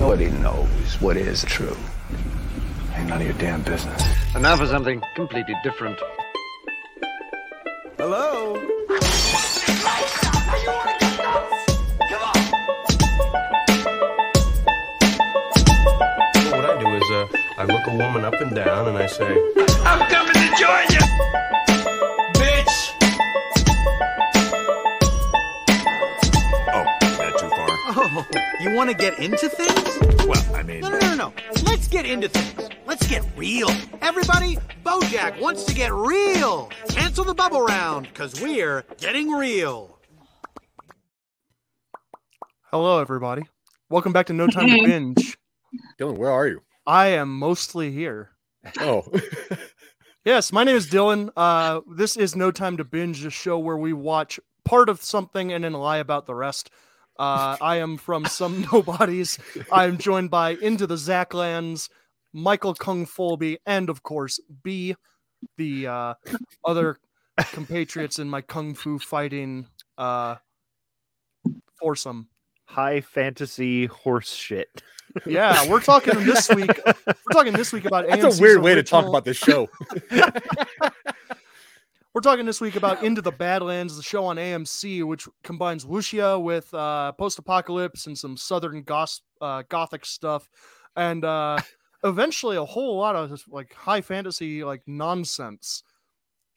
Nobody knows what is true. Ain't none of your damn business. And now for something completely different. Hello? What I do is, uh, I look a woman up and down and I say, I'm coming to join you, Oh, you want to get into things? Well, I mean, No, no, no, no. Let's get into things. Let's get real. Everybody, Bojack wants to get real. Cancel the bubble round, because we're getting real. Hello, everybody. Welcome back to No Time to Binge. Dylan, where are you? I am mostly here. Oh, Yes, my name is Dylan. Uh, this is No Time to Binge, a show where we watch part of something and then lie about the rest. Uh, I am from Some Nobodies. I am joined by Into the Zacklands, Michael Kung Folby, and of course, B, the uh, other compatriots in my kung fu fighting uh, foursome. high fantasy horse shit. Yeah, we're talking this week. We're talking this week about that's AMC's a weird way to talk about this show. We're talking this week about Into the Badlands, the show on AMC, which combines wuxia with uh, post-apocalypse and some southern gos- uh, gothic stuff, and uh, eventually a whole lot of just, like high fantasy like nonsense.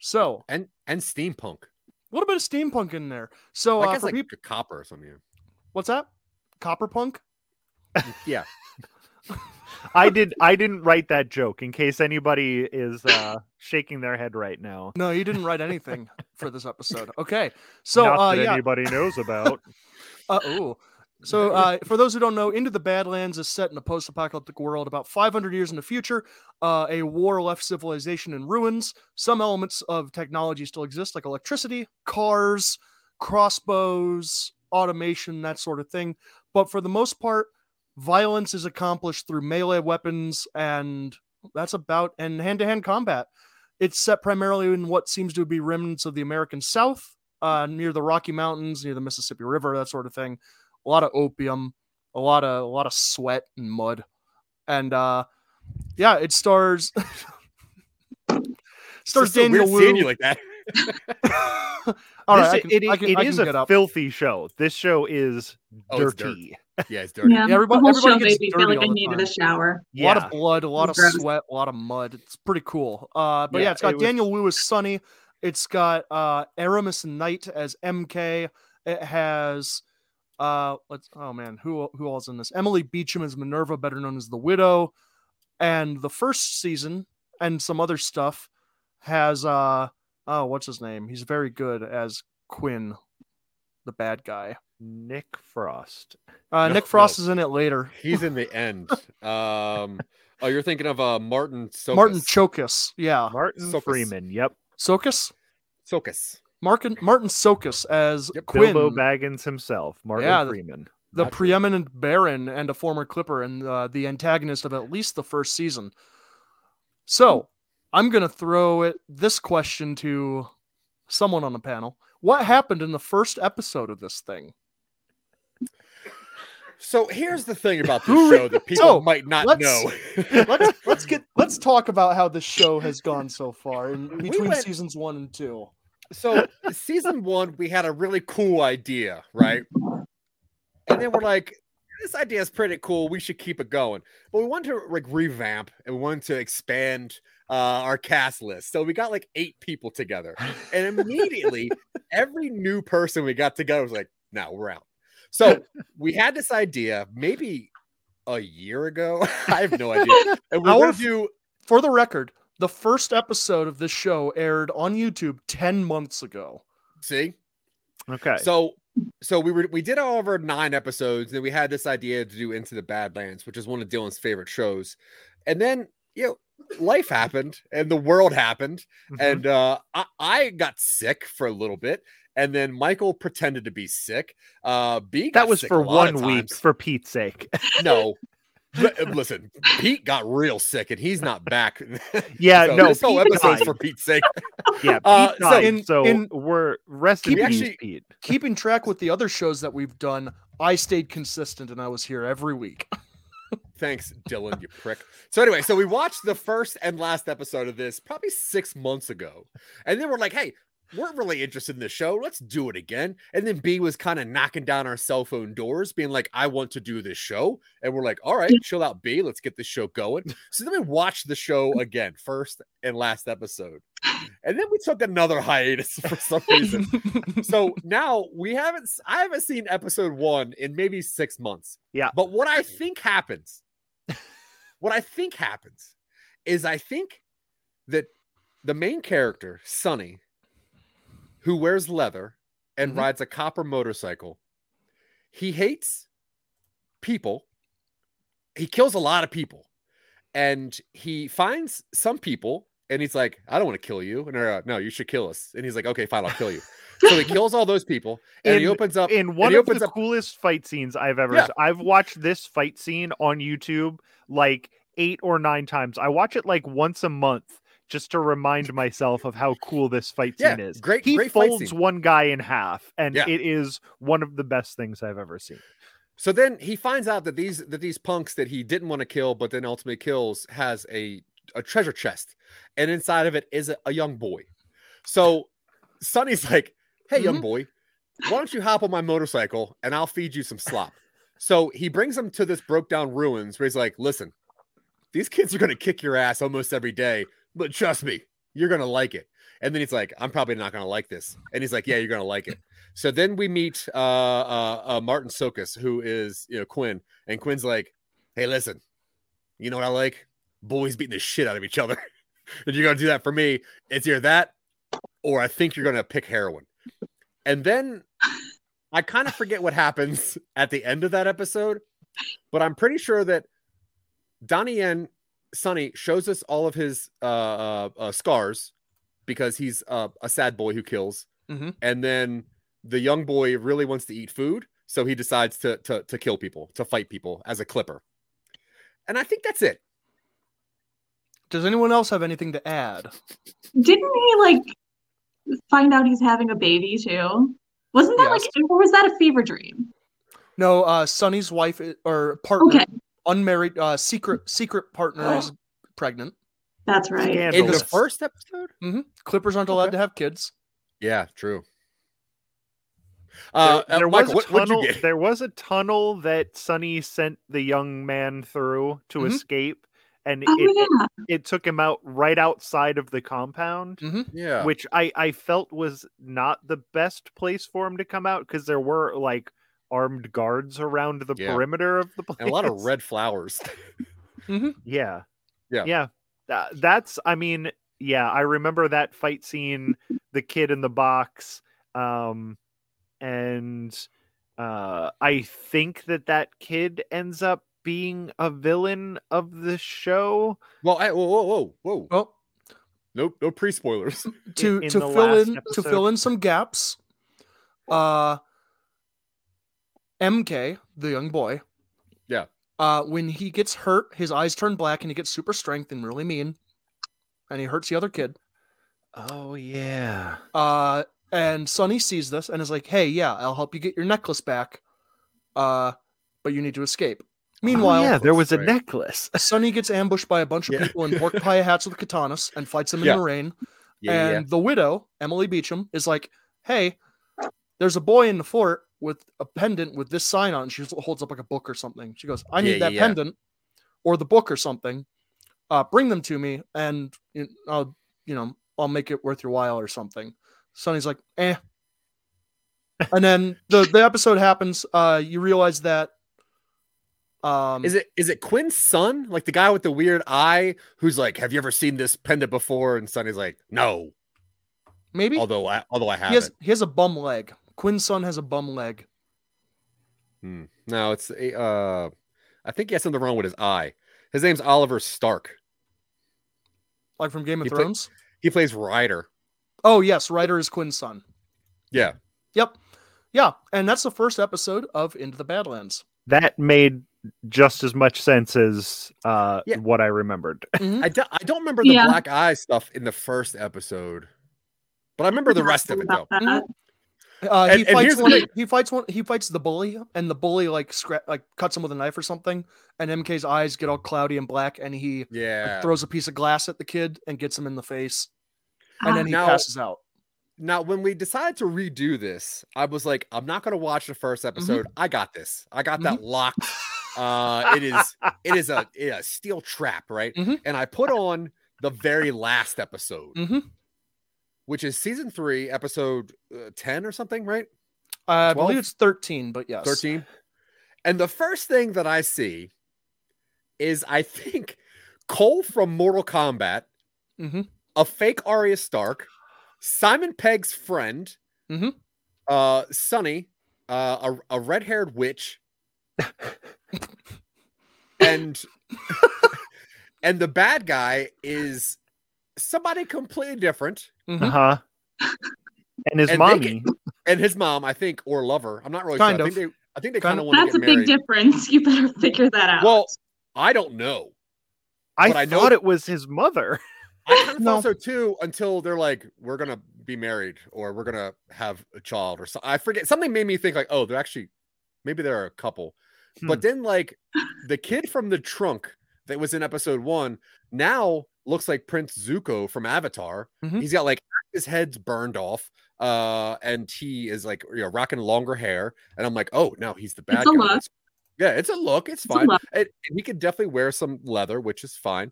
So and and steampunk. a little bit of steampunk in there. So I uh, guess like peop- copper or something. what's that? Copper punk? Yeah. I did I didn't write that joke in case anybody is uh shaking their head right now. No, you didn't write anything for this episode. Okay, so Not uh, yeah, anybody knows about. Uh, ooh. So, uh, for those who don't know, Into the Badlands is set in a post apocalyptic world about 500 years in the future. Uh, a war left civilization in ruins. Some elements of technology still exist, like electricity, cars, crossbows, automation, that sort of thing. But for the most part, violence is accomplished through melee weapons, and that's about and hand to hand combat. It's set primarily in what seems to be remnants of the American South, uh, near the Rocky Mountains, near the Mississippi River, that sort of thing. A lot of opium, a lot of a lot of sweat and mud, and uh, yeah, it stars stars It's so Daniel weird seeing Wu. you like that. All This- right, I can, it, it I is can a filthy show. This show is Oh, dirty. Yeah, it's dirty. Yeah, Yeah, everybody- the whole everybody show gets made me feel dirty like I the needed time. a shower. A lot of blood, a lot of Gross. sweat, a lot of mud. It's pretty cool. Uh, but yeah, Yeah, it's got it was- Daniel Wu as Sonny. It's got uh, Aramis Knight as MK. It has uh, let's oh man, who who all's in this? Emily Beecham as Minerva, better known as the Widow. And the first season and some other stuff has uh oh what's his name? He's very good as Quinn, the bad guy. Nick Frost. Uh, No, Nick Frost no. is in it later. He's in the end. Um, oh, you're thinking of uh Martin Csokas. Martin Csokas, yeah, Martin Csokas. Freeman. Yep. Csokas. Csokas. Martin Martin Csokas as Yep, Quinn, Bilbo Baggins himself. Martin Yeah, Freeman. the true. preeminent Baron and a former Clipper and uh, the antagonist of at least the first season. So I'm gonna throw it this question to someone on the panel. What happened in the first episode of this thing? So here's the thing about this show that people So, might not let's- know. Let's let's get let's talk about how the show has gone so far in We between went- seasons one and two. so season one, we had a really cool idea, right? And then we're like, this idea is pretty cool. We should keep it going. But we wanted to like revamp and we wanted to expand uh, our cast list. So we got like eight people together. And immediately every new person we got together was like, no, we're out. So we had this idea maybe a year ago. I have no idea. And we Our want f- to do For the record, the first episode of this show aired on YouTube 10 months ago. see Okay. So so we were we did all of our nine episodes, and we had this idea to do Into the Badlands, which is one of Dylan's favorite shows. And then you know, life happened and the world happened, Mhm. and uh I, I got sick for a little bit, and then Michael pretended to be sick. Uh B that was for a lot of one week, for Pete's sake. No. Li- Listen, Pete got real sick and he's not back. Yeah, So no, this whole Pete episode's died. for Pete's sake. Yeah, Pete Uh, so died, in- so in- we're rest in keep- actually- Pete. Keeping track with the other shows that we've done, I stayed consistent and I was here every week. Thanks, Dylan, you prick. So anyway, so we watched the first and last episode of this probably six months ago, and then we're like, "Hey, we're really interested in the show. Let's do it again." And then B was kind of knocking down our cell phone doors, being like, "I want to do this show," and we're like, "All right, chill out, B. Let's get this show going." So then we watched the show again, first and last episode, and then we took another hiatus for some reason. so now we haven't, I haven't seen episode one in maybe six months. Yeah. But what I think happens, what I think happens, is I think that the main character, Sonny, who wears leather and Mhm. rides a copper motorcycle, he hates people. He kills a lot of people, and he finds some people, and he's like, "I don't want to kill you," and they're like, "No, you should kill us." And he's like, "Okay, fine, I'll kill you." so he kills all those people, and he opens up in one of the up- coolest fight scenes I've ever. Yeah. I've watched this fight scene on YouTube like eight or nine times. I watch it like once a month just to remind myself of how cool this fight Yeah, scene is. great- He great fight folds scene. one guy in half, and Yeah. it is one of the best things I've ever seen. So then he finds out that these that these punks that he didn't want to kill, but then ultimately kills, has a a treasure chest, and inside of it is a, a young boy. So Sonny's like, "Hey, young mm-hmm. boy, why don't you hop on my motorcycle and I'll feed you some slop?" So he brings him to this broke down ruins where he's like, "Listen, these kids are gonna kick your ass almost every day, but trust me, you're gonna like it." And then he's like, "I'm probably not gonna like this," and he's like, "Yeah, you're gonna like it." So then we meet uh, uh, uh, Martin Csokas, who is you know Quinn, and Quinn's like, "Hey, listen, you know what I like? Boys beating the shit out of each other. and you're gonna do that for me, it's either that, or I think you're gonna pick heroin." And then I kind of forget what happens at the end of that episode, but I'm pretty sure that Donnie Yen Sonny shows us all of his uh, uh, uh, scars because he's uh, a sad boy who kills, Mhm. and then the young boy really wants to eat food, so he decides to to to kill people, to fight people as a clipper. And I think that's it. Does anyone else have anything to add? Didn't he like find out he's having a baby too? Wasn't that Yes. like, or was that a fever dream? No, uh, Sonny's wife or partner, Okay, unmarried, uh, secret secret partner is pregnant. that's right. In the first episode, hmm Clippers aren't allowed Okay. to have kids. yeah, true. Uh, there, there uh, was a what, tunnel. There was a tunnel that Sonny sent the young man through to Mhm. escape, and Oh it, yeah, it took him out right outside of the compound. Yeah, which I I felt was not the best place for him to come out because there were like armed guards around the Yeah. perimeter of the place. and a lot of red flowers. Yeah. Yeah. Yeah. Tha- that's I mean, yeah, I remember that fight scene, the kid in the box um and uh I think that that kid ends up being a villain of the show. well, I, whoa, whoa, whoa, whoa! Well, Nope, no pre spoilers. to in to fill last in to fill in some gaps, uh, MK, the young boy, Yeah. uh, when he gets hurt, his eyes turn black and he gets super strength and really mean, and he hurts the other kid. Oh yeah. Uh, and Sonny sees this and is like, "Hey, yeah, I'll help you get your necklace back, uh, but you need to escape." Meanwhile, oh, yeah, there was a right. necklace. Sonny gets ambushed by a bunch of Yeah. people in pork pie hats with katanas and fights them in Yeah. the rain. Yeah, and the widow, Emily Beecham, is like, "Hey, there's a boy in the fort with a pendant with this sign on." it." She holds up like a book or something. She goes, "I need Yeah, that yeah, pendant or the book or something. Uh, bring them to me, and I'll, you know, I'll make it worth your while or something." Sonny's like, "Eh." and then the the episode happens. Uh, you realize that. Um, Is it is it Quinn's son, like the guy with the weird eye, who's like, "Have you ever seen this pendant before?" And Sonny's like, "No," maybe although I although I he has he has a bum leg. Quinn's son has a bum leg. Hmm. No, it's a- uh, I think he has something wrong with his eye. His name's Oliver Stark. Like from Game of He play- Thrones. He plays Ryder. Oh yes, Ryder is Quinn's son. Yeah, Yep. Yeah, and that's the first episode of Into the Badlands. That made just as much sense as uh Yeah. what I remembered. I, do, I don't remember the Yeah. black eye stuff in the first episode, but I remember the rest of it though. About that. Uh, And- he fights here's the one. He fights one. He fights the bully, and the bully like scra- like cuts him with a knife or something. And MK's eyes get all cloudy and black, and he like, throws a piece of glass at the kid and gets him in the face, and then he Now- passes out. Now, when we decided to redo this, I was like, I'm not gonna watch the first Mm-hmm. episode. I got this. I got that locked. Uh, it is it is a, a steel trap, right? Mhm. And I put on the very last episode, hmm which is season three, episode uh, ten or something, right? I believe it's thirteen, but yes, 13. And the first thing that I see is I think Cole from Mortal Kombat, hmm a fake Arya Stark, Simon Pegg's friend, Mhm. uh, Sonny, uh, a, a red haired witch, and and the bad guy is somebody completely different. Mhm. Uh huh. And his And they mommy. And his mom, I think, or lover. I'm not really Kind sure. I of. think they I think they Kind kind of of. want to That's a get big difference. You better figure that out. Well, I don't know. I, but I know- thought it was his mother. I kind of No. thought so too until they're like, we're gonna be married or we're gonna have a child or something. I forget. Something made me think like, oh, they're actually maybe they're a couple. But then like the kid from the trunk that was in episode one now looks like Prince Zuko from Avatar. Mhm. He's got like his head's burned off. Uh, and he is like you know rocking longer hair, and I'm like, oh no, he's the bad guy. Yeah, it's a look. It's a fine. look. And he could definitely wear some leather, which is fine.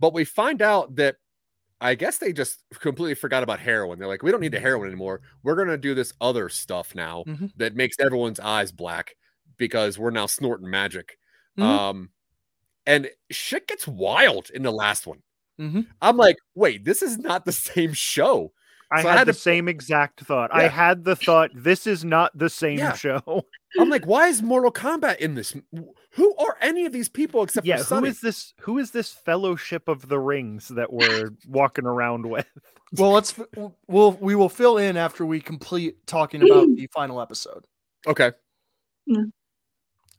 But we find out that I guess they just completely forgot about heroin. They're like, we don't need the heroin anymore. We're gonna do this other stuff now Mhm. that makes everyone's eyes black because we're now snorting magic. Mhm. Um, and shit gets wild in the last one. Mhm. I'm like, wait, this is not the same show. I So I had, had the to- same exact thought. I had the thought, this is not the same Yeah. show. I'm like, why is Mortal Kombat in this? Who are any of these people except yeah, for who Sonny? is this? Who is this Fellowship of the Rings that we're walking around with? Well, let's f- we'll we will fill in after we complete talking about the final episode. Okay.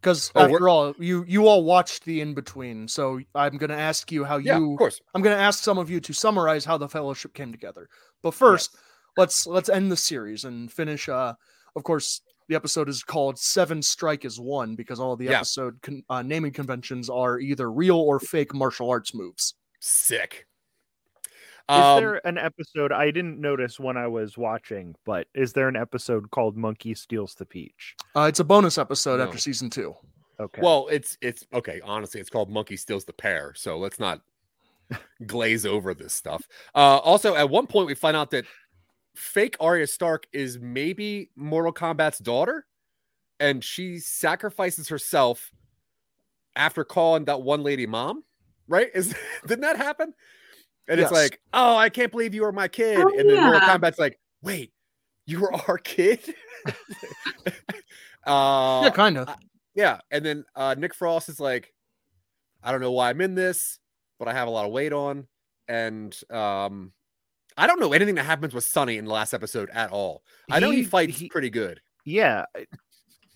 Because Oh, after all, you you all watched the in between, so I'm going to ask you how Yeah, you. of course. I'm going to ask some of you to summarize how the fellowship came together. But first, let's let's end the series and finish. Uh, of course, the episode is called Seven Strike is One because all the Yeah. episode con- uh, naming conventions are either real or fake martial arts moves. Sick. Is Um, there an episode I didn't notice when I was watching, but is there an episode called Monkey Steals the Peach? Uh, it's a bonus episode No. after season two. Okay. Well, it's it's okay. Honestly, it's called Monkey Steals the Pear. So let's not glaze over this stuff. Uh, also, at one point, we find out that fake Arya Stark is maybe Mortal Kombat's daughter, and she sacrifices herself after calling that one lady mom. Right? Is didn't that happen? And it's like, oh, I can't believe you were my kid. Oh, and then Mortal yeah. Kombat's like, wait, you were our kid. uh, yeah, kind of. yeah, and then uh, Nick Frost is like, I don't know why I'm in this, but I have a lot of weight on, and um, I don't know anything that happens with Sonny in the last episode at all. I know he, He- fights he- pretty good. yeah.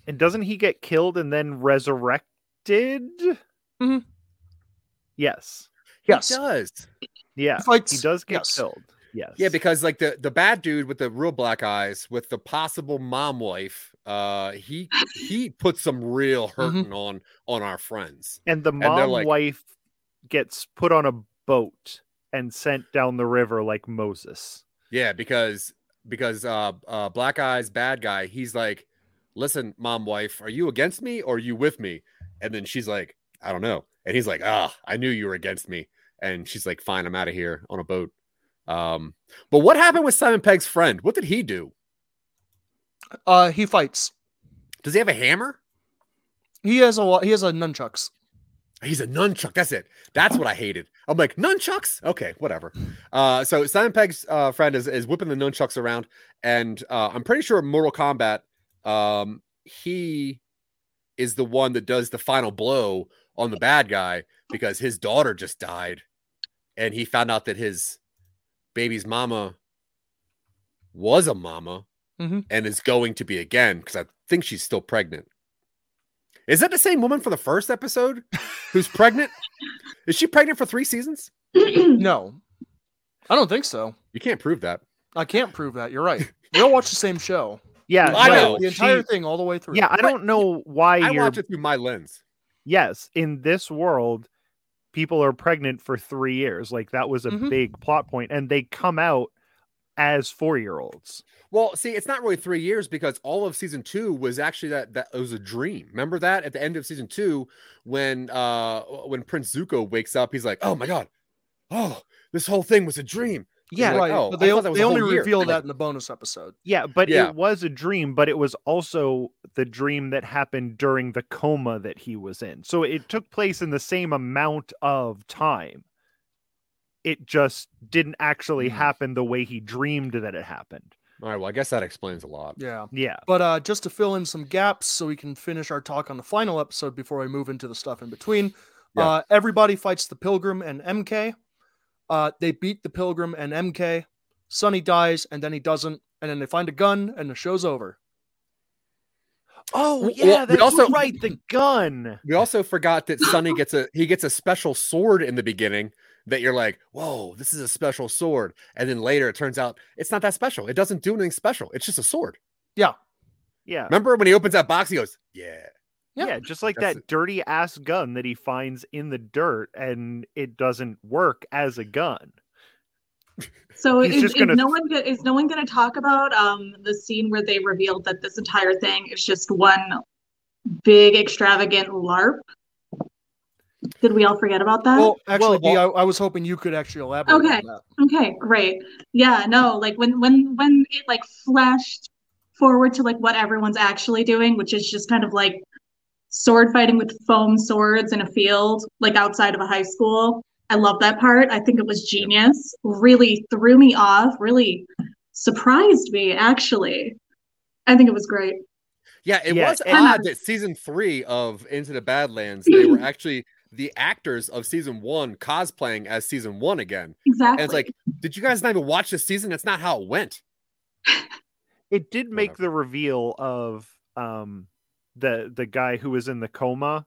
And doesn't he get killed and then resurrected? Mhm. Yes. Yes. He does. Yeah. He does get yes. killed. Yes. Yeah, because like the the bad dude with the real black eyes with the possible mom wife, uh, he he put some real hurting on on our friends. and the mom like- wife gets put on a boat and sent down the river like Moses. Yeah, because because uh uh black eyes bad guy, he's like, listen, mom wife, are you against me or are you with me? And then she's like, I don't know. And he's like, ah, I knew you were against me. And she's like, fine, I'm out of here on a boat. Um, but what happened with Simon Pegg's friend? What did he do? Uh, he fights. Does he have a hammer? He has a. He has a nunchucks. He's a nunchuck. That's it. That's what I hated. I'm like, nunchucks? Okay, whatever. Uh, so Simon Pegg's uh, friend is, is whipping the nunchucks around, and uh, I'm pretty sure Mortal Kombat, um, he is the one that does the final blow on the bad guy because his daughter just died, and he found out that his baby's mama was a mama Mhm. and is going to be again because I think she's still pregnant. Is that the same woman for the first episode who's pregnant? Is she pregnant for three seasons? No, I don't think so. You can't prove that. I can't prove that. You're right. We all watch the same show. Yeah, I well, know. the entire she- thing all the way through. Yeah, I don't know why I you're watch it through my lens. yes, in this world, people are pregnant for three years. Like that was a Mhm. big plot point, and they come out as four year olds. Well, see, it's not really three years because all of season two was actually that that it was a dream. Remember that at the end of season two, when uh when Prince Zuko wakes up, he's like, "Oh my god, oh, this whole thing was a dream." Yeah, like, right. oh, but they, thought that was they only whole year. reveal that in the bonus episode. Yeah, but Yeah. it was a dream, but it was also the dream that happened during the coma that he was in. So it took place in the same amount of time. It just didn't actually Hmm. happen the way he dreamed that it happened. All right, well, I guess that explains a lot. Yeah. Yeah. But uh, just to fill in some gaps so we can finish our talk on the final episode before we move into the stuff in between, Yeah. uh, everybody fights the Pilgrim and MK. Uh, they beat the Pilgrim and MK. Sonny dies, and then he doesn't. And then they find a gun, and the show's over. Oh yeah, well, that's also- right. The gun. We also forgot that Sonny gets a he gets a special sword in the beginning that you're like, whoa, this is a special sword. And then later it turns out it's not that special. It doesn't do anything special. It's just a sword. Yeah, yeah. Remember when he opens that box, he goes, Yeah. Yeah. Yeah, just like That's that dirty ass gun that he finds in the dirt and it doesn't work as a gun. So is, is gonna- no one is no one going to talk about um the scene where they revealed that this entire thing is just one big extravagant LARP? Did we all forget about that? Well, actually, Dee, well- I, I was hoping you could actually elaborate Okay. on that. Okay, great. Yeah, no, like when when when it like flashed forward to like what everyone's actually doing, which is just kind of like sword fighting with foam swords in a field, like outside of a high school. I love that part. I think it was genius. Really threw me off, really surprised me actually. I think it was great. Yeah, it Yeah, was and- odd that season three of Into the Badlands, they were actually the actors of season one cosplaying as season one again. Exactly. And it's like, did you guys not even watch this season? That's not how it went. It did make Whatever. the reveal of um the the guy who was in the coma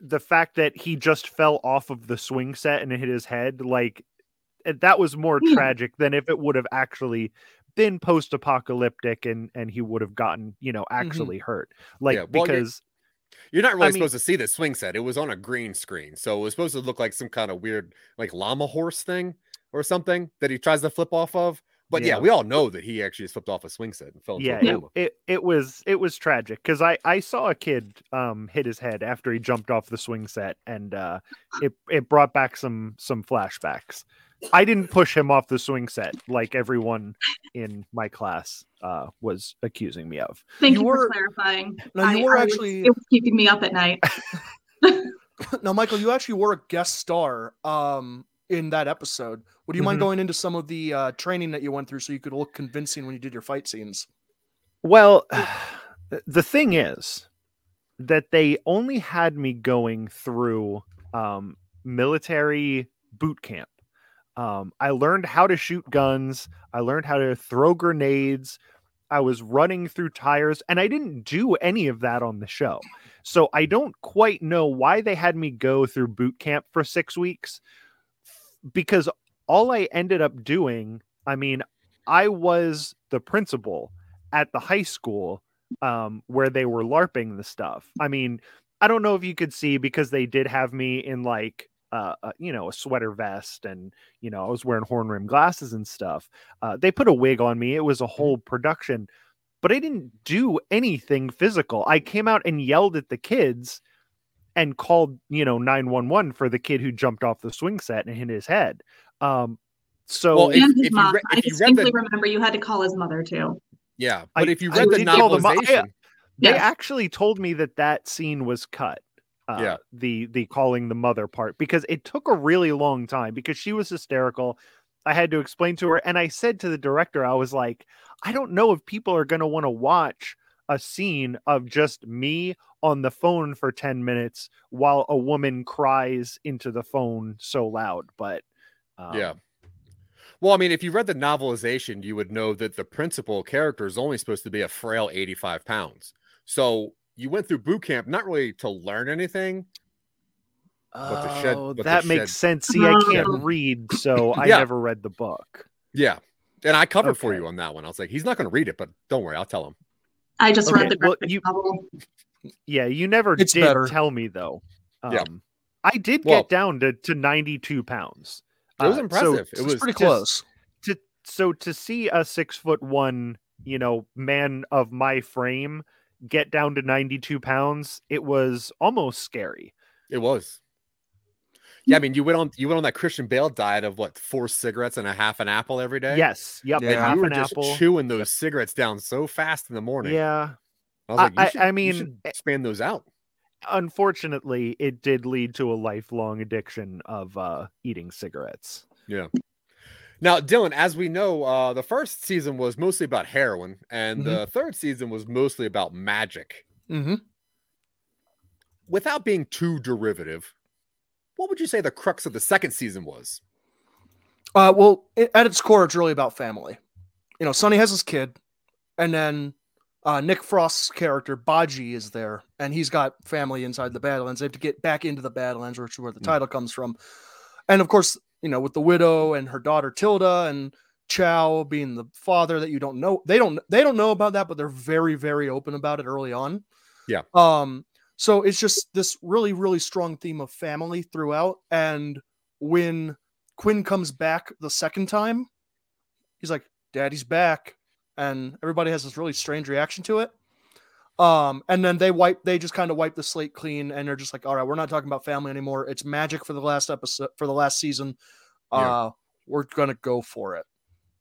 the fact that he just fell off of the swing set and hit his head like that was more Yeah. tragic than if it would have actually been post-apocalyptic and and he would have gotten you know mm-hmm. actually hurt like Yeah, well, you're- because You're not really I mean- supposed to see the swing set. It was on a green screen. So it was supposed to look like some kind of weird, like llama horse thing or something that he tries to flip off of. But yeah, Yeah. we all know that he actually just flipped off a swing set and fell into yeah a it, coma. it, it was it was tragic because i i saw a kid um hit his head after he jumped off the swing set and uh it it brought back some some flashbacks i didn't push him off the swing set like everyone in my class uh was accusing me of Thank You you, were- for clarifying. No, you were was- actually- it was keeping me up at night. now, Michael, you actually were a guest star um, in that episode. Would you mind Mhm. going into some of the uh, training that you went through so you could look convincing when you did your fight scenes? Well, the thing is that they only had me going through um, military boot camp. Um, I learned how to shoot guns. I learned how to throw grenades. I was running through tires, and I didn't do any of that on the show. So I don't quite know why they had me go through boot camp for six weeks because all I ended up doing, I mean, I was the principal at the high school um, where they were LARPing the stuff. I mean, I don't know if you could see because they did have me in like, uh, uh, you know, a sweater vest and, you know, I was wearing horn rim glasses and stuff. Uh, they put a wig on me. It was a whole production, but I didn't do anything physical. I came out and yelled at the kids and called, you know, 911 for the kid who jumped off the swing set and hit his head. Um, so Well, if- his if you mom. re- I if you read distinctly the- remember you had to call his mother too. Yeah. I- But if you I read the did call them- I- novelization, they actually told me that that scene was cut. Uh, Yeah. the the calling the mother part because it took a really long time because she was hysterical. I had to explain to her, and I said to the director, I was like, I don't know if people are going to want to watch a scene of just me on the phone for 10 minutes while a woman cries into the phone so loud. But um, yeah. Well, I mean, if you read the novelization, you would know that the principal character is only supposed to be a frail 85 pounds. So you went through boot camp not really to learn anything. But the shed- Oh, but that shed- makes sense. See, I can't read, so I Yeah. never read the book. Yeah. And I covered for you on that one. I was like, he's not going to read it, but don't worry, I'll tell him. I just Okay, read the well, you- novel. Yeah, you never It's did better. tell me though. Um, Yeah. I did Well- get down to, to 92 pounds. It was Uh, so- impressive. it was pretty just- close. to so to see a six foot one, you know, man of my frame get down to 92 pounds, it was almost scary. It was. Yeah, I mean, you went on you went on that Christian Bale diet of what four cigarettes and a half an apple every day. Yes. Yep. Yeah. and half you were an just apple. chewing those cigarettes down so fast in the morning. Yeah. I was like, you I- should, I mean, should eh, expand those out. Unfortunately, it did lead to a lifelong addiction of uh, eating cigarettes. Yeah. Now, Dylan, as we know, uh, the first season was mostly about heroin, and Mm-hmm. the third season was mostly about magic. Mm-hmm. Without being too derivative, what would you say the crux of the second season was? Uh, well, i at its core, it's really about family. You know, Sonny has his kid, and then uh, Nick Frost's character Bajie is there, and he's got family inside the Badlands. They have to get back into the Badlands, which is where the Mm. title comes from. And of course, you know, with the widow and her daughter Tilda, and Chow being the father that you don't know, they don't they don't know about that, but they're very very open about it early on. Yeah. Um. So it's just this really really strong theme of family throughout, and when Quinn comes back the second time, he's like, "Daddy's back," and everybody has this really strange reaction to it. Um, and then they wipe, they just kind of wipe the slate clean, and they're just like, "All right, we're not talking about family anymore. It's magic for the last episode, for the last season. Uh, Yeah. we're gonna go for it."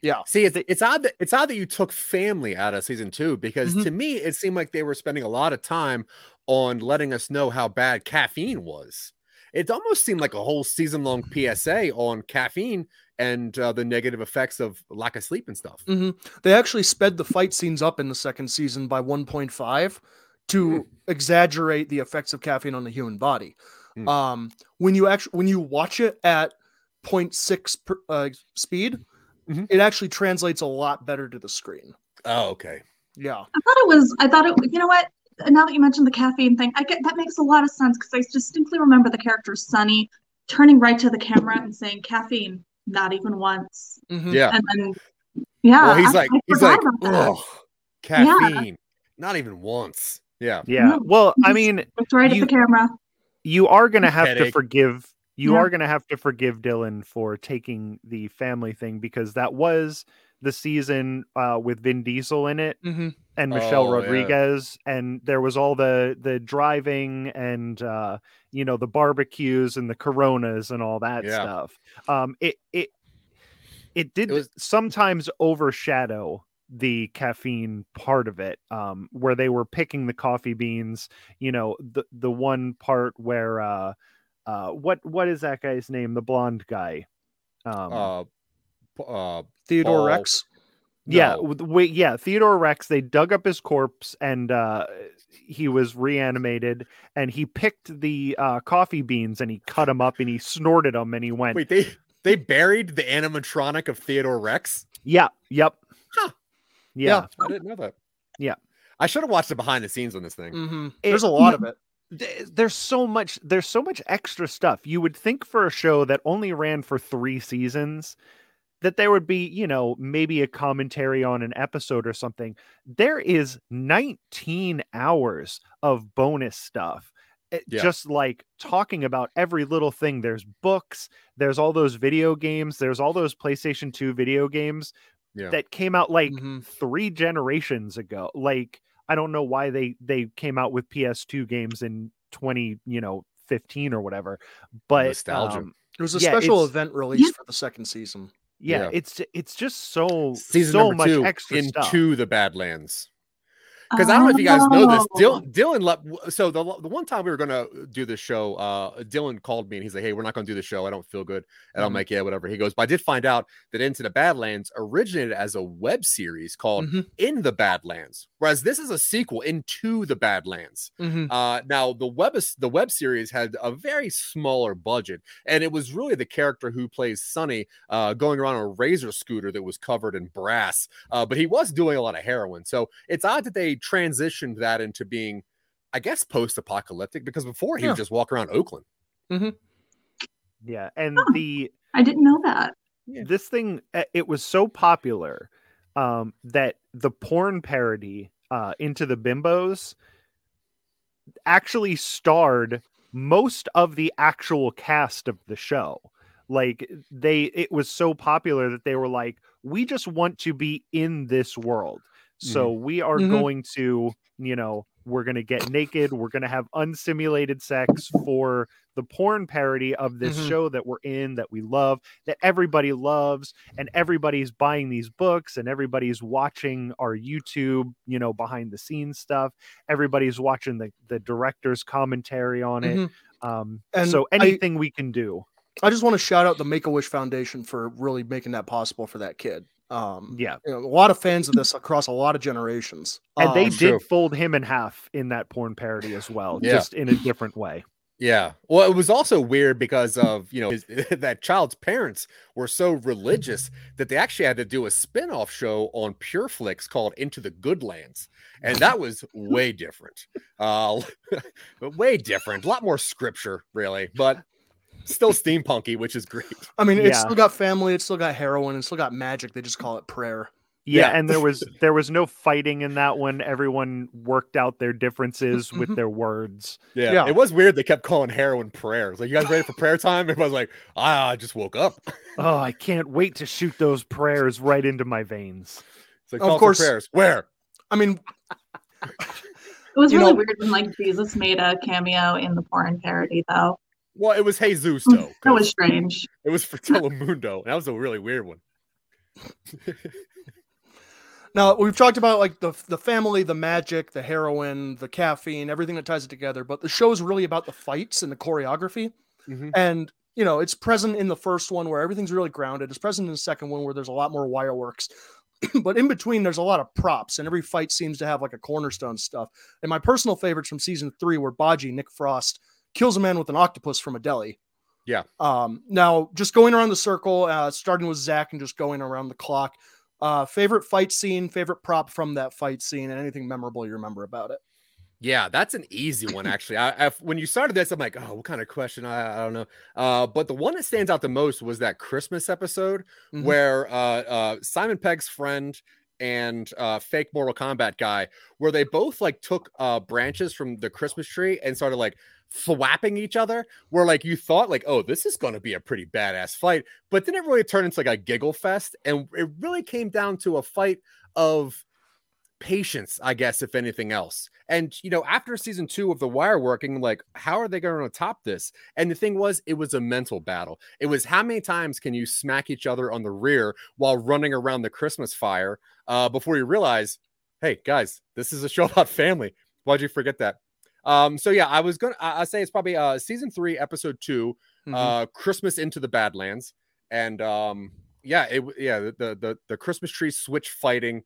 Yeah, See, it's, it's odd that it's odd that you took family out of season two because Mhm. to me it seemed like they were spending a lot of time on letting us know how bad caffeine was. It almost seemed like a whole season long PSA on caffeine and uh, the negative effects of lack of sleep and stuff. hmm They actually sped the fight scenes up in the second season by 1.5 to exaggerate the effects of caffeine on the human body. Hmm. Um, when you actually when you watch it at 0.6 per, uh, speed, Mhm. it actually translates a lot better to the screen. Oh, okay. Yeah. I thought it was. I thought it. You know what? Now that you mentioned the caffeine thing, I get that makes a lot of sense because I distinctly remember the character Sonny turning right to the camera and saying caffeine, not even once, Mhm. Yeah. and then yeah, well, he's I- like I he's like, oh, caffeine, not even once. Yeah. Yeah. No, Well, I mean, looked right you- at the camera. you are going to have to forgive you Yeah. are going to have to forgive Dylan for taking the family thing because that was the season uh, with Vin Diesel in it hmm and Michelle Oh, yeah. Rodriguez and there was all the the driving and uh you know the barbecues and the coronas and all that Yeah. stuff um it it it did It was- sometimes overshadow the caffeine part of it um where they were picking the coffee beans you know the the one part where uh uh what what is that guy's name the blonde guy um Uh, uh, Theodore Paul- Rex. yeah, no. with- wait, yeah, Theodore Rex. They dug up his corpse, and uh, he was reanimated. And he picked the uh, coffee beans, and he cut them up, and he snorted them, and he went, Wait, they they buried the animatronic of Theodore Rex. "Yeah, yep, Huh. yeah." I didn't know that. Yeah. I should have watched the behind the scenes on this thing. hmm It- There's a lot of it. Th- There's so much. There's so much extra stuff. You would think for a show that only ran for three seasons. That there would be, you know, maybe a commentary on an episode or something. There is 19 hours of bonus stuff. Yeah. Just like talking about every little thing. There's books, there's all those video games, there's all those PlayStation 2 video games Yeah. that came out like Mhm. three generations ago. Like, I don't know why they they came out with PS2 games in 20, you know, 15 or whatever. But Nostalgia. um, It was a Yeah, special event release for the second season. yeah, Yeah. it's it's just so Season so much two extra into stuff. the Badlands. Because I don't know if you guys know this. Oh. Dylan, Dylan let, so the, the one time we were gonna do this show, uh, Dylan called me and he's like, "Hey, we're not gonna do the show. I don't feel good." And I'm Mhm. like, "Yeah, whatever." He goes, "But I did find out that Into the Badlands originated as a web series called Mhm. In the Badlands, whereas this is a sequel into the Badlands." Mhm. Uh, now the web the web series had a very smaller budget, and it was really the character who plays Sonny uh, going around on a razor scooter that was covered in brass. Uh, but he was doing a lot of heroin, so it's odd that they transitioned that into being, I guess, post-apocalyptic because before he Yeah. would just walk around Oakland. Yeah, and Huh. the I didn't know that. This thing uh, it was so popular um, that the porn parody uh, into the bimbos actually starred most of the actual cast of the show like they it was so popular that they were like we just want to be in this world so we are Mhm. going to you know we're going to get naked we're going to have unsimulated sex for the porn parody of this Mhm. show that we're in that we love that everybody loves and everybody's buying these books and everybody's watching our youtube you know behind the scenes stuff everybody's watching the the director's commentary on it Mhm. um And so I- anything we can do I just want to shout out the Make a Wish Foundation for really making that possible for that kid. Um, yeah you know, a lot of fans of this across a lot of generations. and they Um, did true. fold him in half in that porn parody as well Yeah. just in a different way Yeah. Well, it was also weird because of, you know, his, that child's parents were so religious that they actually had to do a spin-off show on Pureflix called Into the Goodlands. And that was way different. Uh but way different. A lot more scripture, really, but still steampunky, which is great. I mean, it's Yeah. still got family, it's still got heroin, it's still got magic. They just call it prayer. yeah, Yeah. and there was there was no fighting in that one everyone worked out their differences with Mhm. their words Yeah. Yeah. It was weird they kept calling heroin prayers. Like, you guys ready for prayer time? Everybody's like, ah, I just woke up. oh i can't wait to shoot those prayers right into my veins It's like, Of call for course- prayers. Where? I mean, It was You really know- weird when like Jesus made a cameo in the porn parody, though. Well, it was Jesus, though. That was strange. It was for Telemundo. That was a really weird one. now we've talked about like the the family, the magic, the heroin, the caffeine, everything that ties it together. But the show is really about the fights and the choreography. Mhm. And you know, it's present in the first one where everything's really grounded. It's present in the second one where there's a lot more wire works. but in between, there's a lot of props, and every fight seems to have like a cornerstone stuff. And my personal favorites from season three were Bajie, Nick Frost, kills a man with an octopus from a deli. Yeah. Um, now just going around the circle, uh, starting with Zach and just going around the clock. Uh, favorite fight scene, favorite prop from that fight scene, and anything memorable you remember about it. Yeah, that's an easy one actually. I, I when you started this, I'm like, oh, what kind of question? I, I don't know. Uh, but the one that stands out the most was that Christmas episode Mhm. where uh, uh, Simon Pegg's friend and uh, fake Mortal Kombat guy, where they both like took uh, branches from the Christmas tree and started like flapping each other. Where like you thought like, oh, this is going to be a pretty badass fight, but then it really turned into like a giggle fest, and it really came down to a fight of patience, I guess, if anything else. And you know, after season two of The Wire working, like, how are they going to top this? And the thing was, it was a mental battle. It was how many times can you smack each other on the rear while running around the Christmas fire uh, before you realize, hey, guys, this is a show about family. Why'd you forget that? Um, so yeah, I was gonna I, I say it's probably uh season three, episode 2 Mhm. uh Christmas into the Badlands. And um yeah, it yeah, the the, the Christmas tree switch fighting.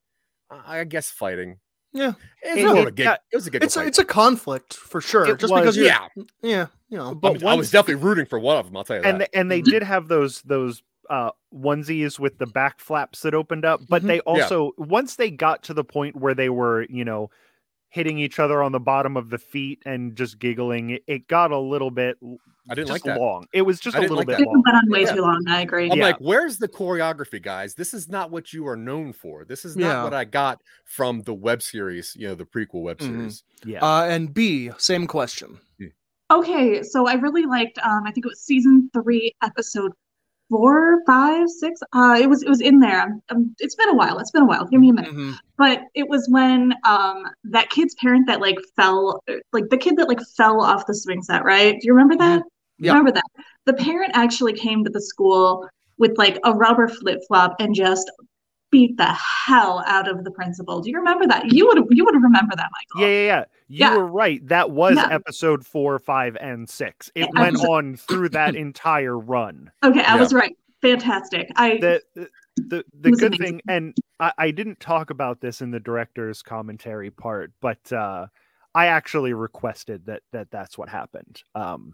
I I guess fighting. Yeah. It's It- more it a gig. got- It was a giggle It's a, it's a conflict for sure. It just was, because yeah, yeah, you know, but I, was, I was definitely rooting for one of them. I'll tell you that. and they, and they did have those those uh onesies with the back flaps that opened up but Mhm. they also once they got to the point where they were you know hitting each other on the bottom of the feet and just giggling it, it got a little bit I didn't like just that. long it was just a little like bit that. It long went on way Yeah. too long. I agree. I'm Yeah. like, where's the choreography, guys? This is not what you are known for. This is not Yeah. what I got from the web series, you know, the prequel web Mhm. series. yeah uh, and B, same question. Okay, so I really liked. Um, I think it was season three, episode four, five, six. Uh, it was it was in there. Um, it's been a while. It's been a while. Give me a minute. Mhm. But it was when um that kid's parent that like fell, like the kid that like fell off the swing set. Right? Do you remember that? Yeah. Remember that? The parent actually came to the school with like a rubber flip flop and just beat the hell out of the principal. Do you remember that? You would you would remember that, Michael. yeah yeah yeah you Yeah. were right that was Yeah. episode four five and six it Yeah, went episode- on through that entire run Okay, I was right. Fantastic. I the the the, the good amazing. thing and I, I didn't talk about this in the director's commentary part but uh i actually requested that that that's what happened um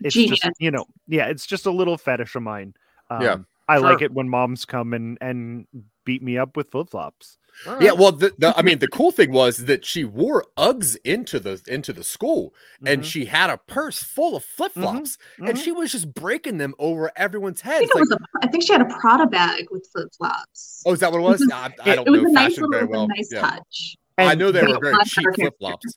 it's Genius. just you know yeah it's just a little fetish of mine um, Yeah. I like it when moms come and and beat me up with flip flops. All Yeah, well, the, the I mean, the cool thing was that she wore Uggs into the into the school, and Mhm. she had a purse full of flip flops, and mhm. she was just breaking them over everyone's I head. think it like, was a. I think she had a Prada bag with flip flops. oh, is that what it was? was- I, I don't it was know a nice fashion little, very well. nice Yeah. touch. I know they were very cheap flip flops.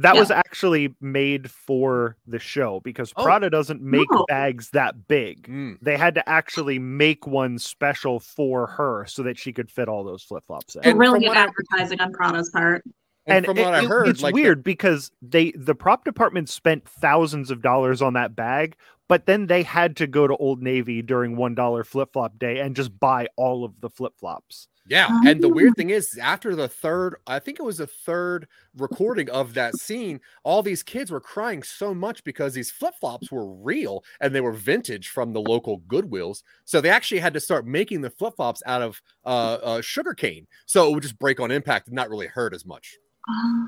That Yeah. was actually made for the show because Oh. Prada doesn't make No. bags that big. Mm. They had to actually make one special for her so that she could fit all those flip flops in. And really good what I- advertising on Prada's part. And, from it- what I it- heard, it's like the- weird because they the prop department spent thousands of dollars on that bag, but then they had to go to Old Navy during one dollar flip flop day and just buy all of the flip flops. Yeah, and the weird thing is, after the third, I think it was the third recording of that scene, all these kids were crying so much because these flip flops were real and they were vintage from the local Goodwills. So they actually had to start making the flip flops out of uh, uh, sugar cane, so it would just break on impact and not really hurt as much. Ah.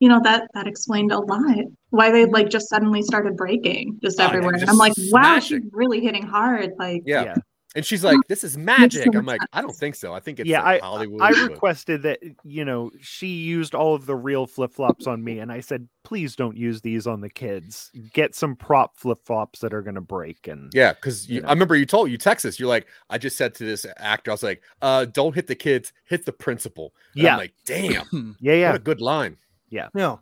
you know that that explained a lot. Why they like just suddenly started breaking just Oh, yeah, everywhere. and just I'm like, wow, she's smashing. really hitting hard. Like, Yeah. Yeah. And she's like, "This is magic." I'm like, "I don't think so. I think it's yeah, like I Hollywood." I but- requested that you know she used all of the real flip flops on me, and I said, please don't use these on the kids. Get some prop flip flops that are going to break. And Yeah, because you know. I remember you told you Texas. You're like, I just said to this actor, I was like, uh, don't hit the kids, hit the principal. And Yeah. I'm like, damn, yeah, yeah, what a good line. Yeah. Yeah.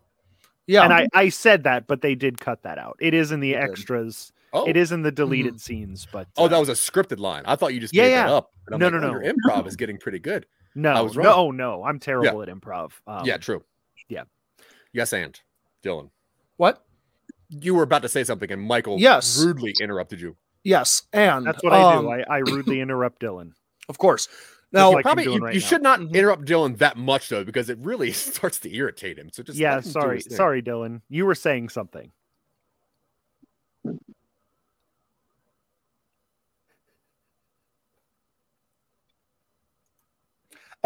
yeah. and I I said that, but they did cut that out. It is in the They did. extras. Oh, It is in the deleted scenes, but oh, uh, that was a scripted line. I thought you just Yeah, made yeah. that up. I'm No, like, no, oh, no. Your improv is getting pretty good. no, was wrong. no, no. I'm terrible at improv. Um, yeah, true. yeah. Yes, and Dylan, what? you were about to say something, and Michael Yes. rudely interrupted you. Yes. And that's what I do. um, I, I rudely interrupt Dylan. Of course. Now, like Probably you, right you now. should not Mhm. interrupt Dylan that much though, because it really starts to irritate him. So just yeah, let him do sorry, sorry, Dylan. You were saying something.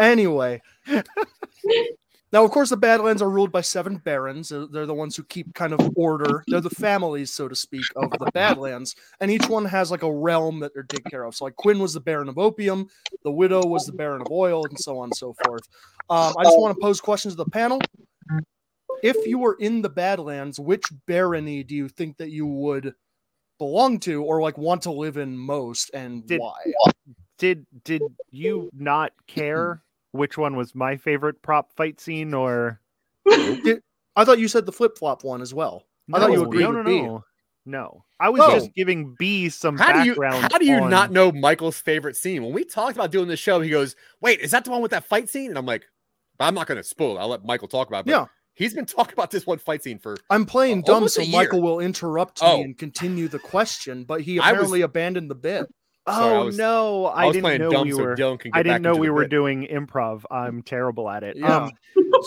Anyway. now, of course, the Badlands are ruled by seven barons. They're, the ones who keep kind of order. They're the families, so to speak, of the Badlands. And each one has like a realm that they're taking care of. So, like Quinn was the Baron of Opium, the Widow was the Baron of Oil, and so on and so forth. Um, I just want to pose questions to the panel. If you were in the Badlands, which barony do you think that you would belong to or like want to live in most and Did- why? Did did you not care which one was my favorite prop fight scene or I thought you said the flip flop one as well. I thought you No, agreed no, with no, B. no. No. I was Oh. just giving B some How do you how do you on- not know Michael's favorite scene? When we talked about doing this show, he goes, "Wait, is that the one with that fight scene?" And I'm like, "But I'm not going to spoil. it. I'll let Michael talk about it." Yeah. he's been talking about this one fight scene for. I'm playing Uh, dumb, so Michael will interrupt Oh. me and continue the question, but he I was- apparently abandoned the bit. Sorry, I Oh was- no, I, I was didn't know dumb we were. Get I didn't know we were bit. doing improv. I'm terrible at it. Yeah. Um,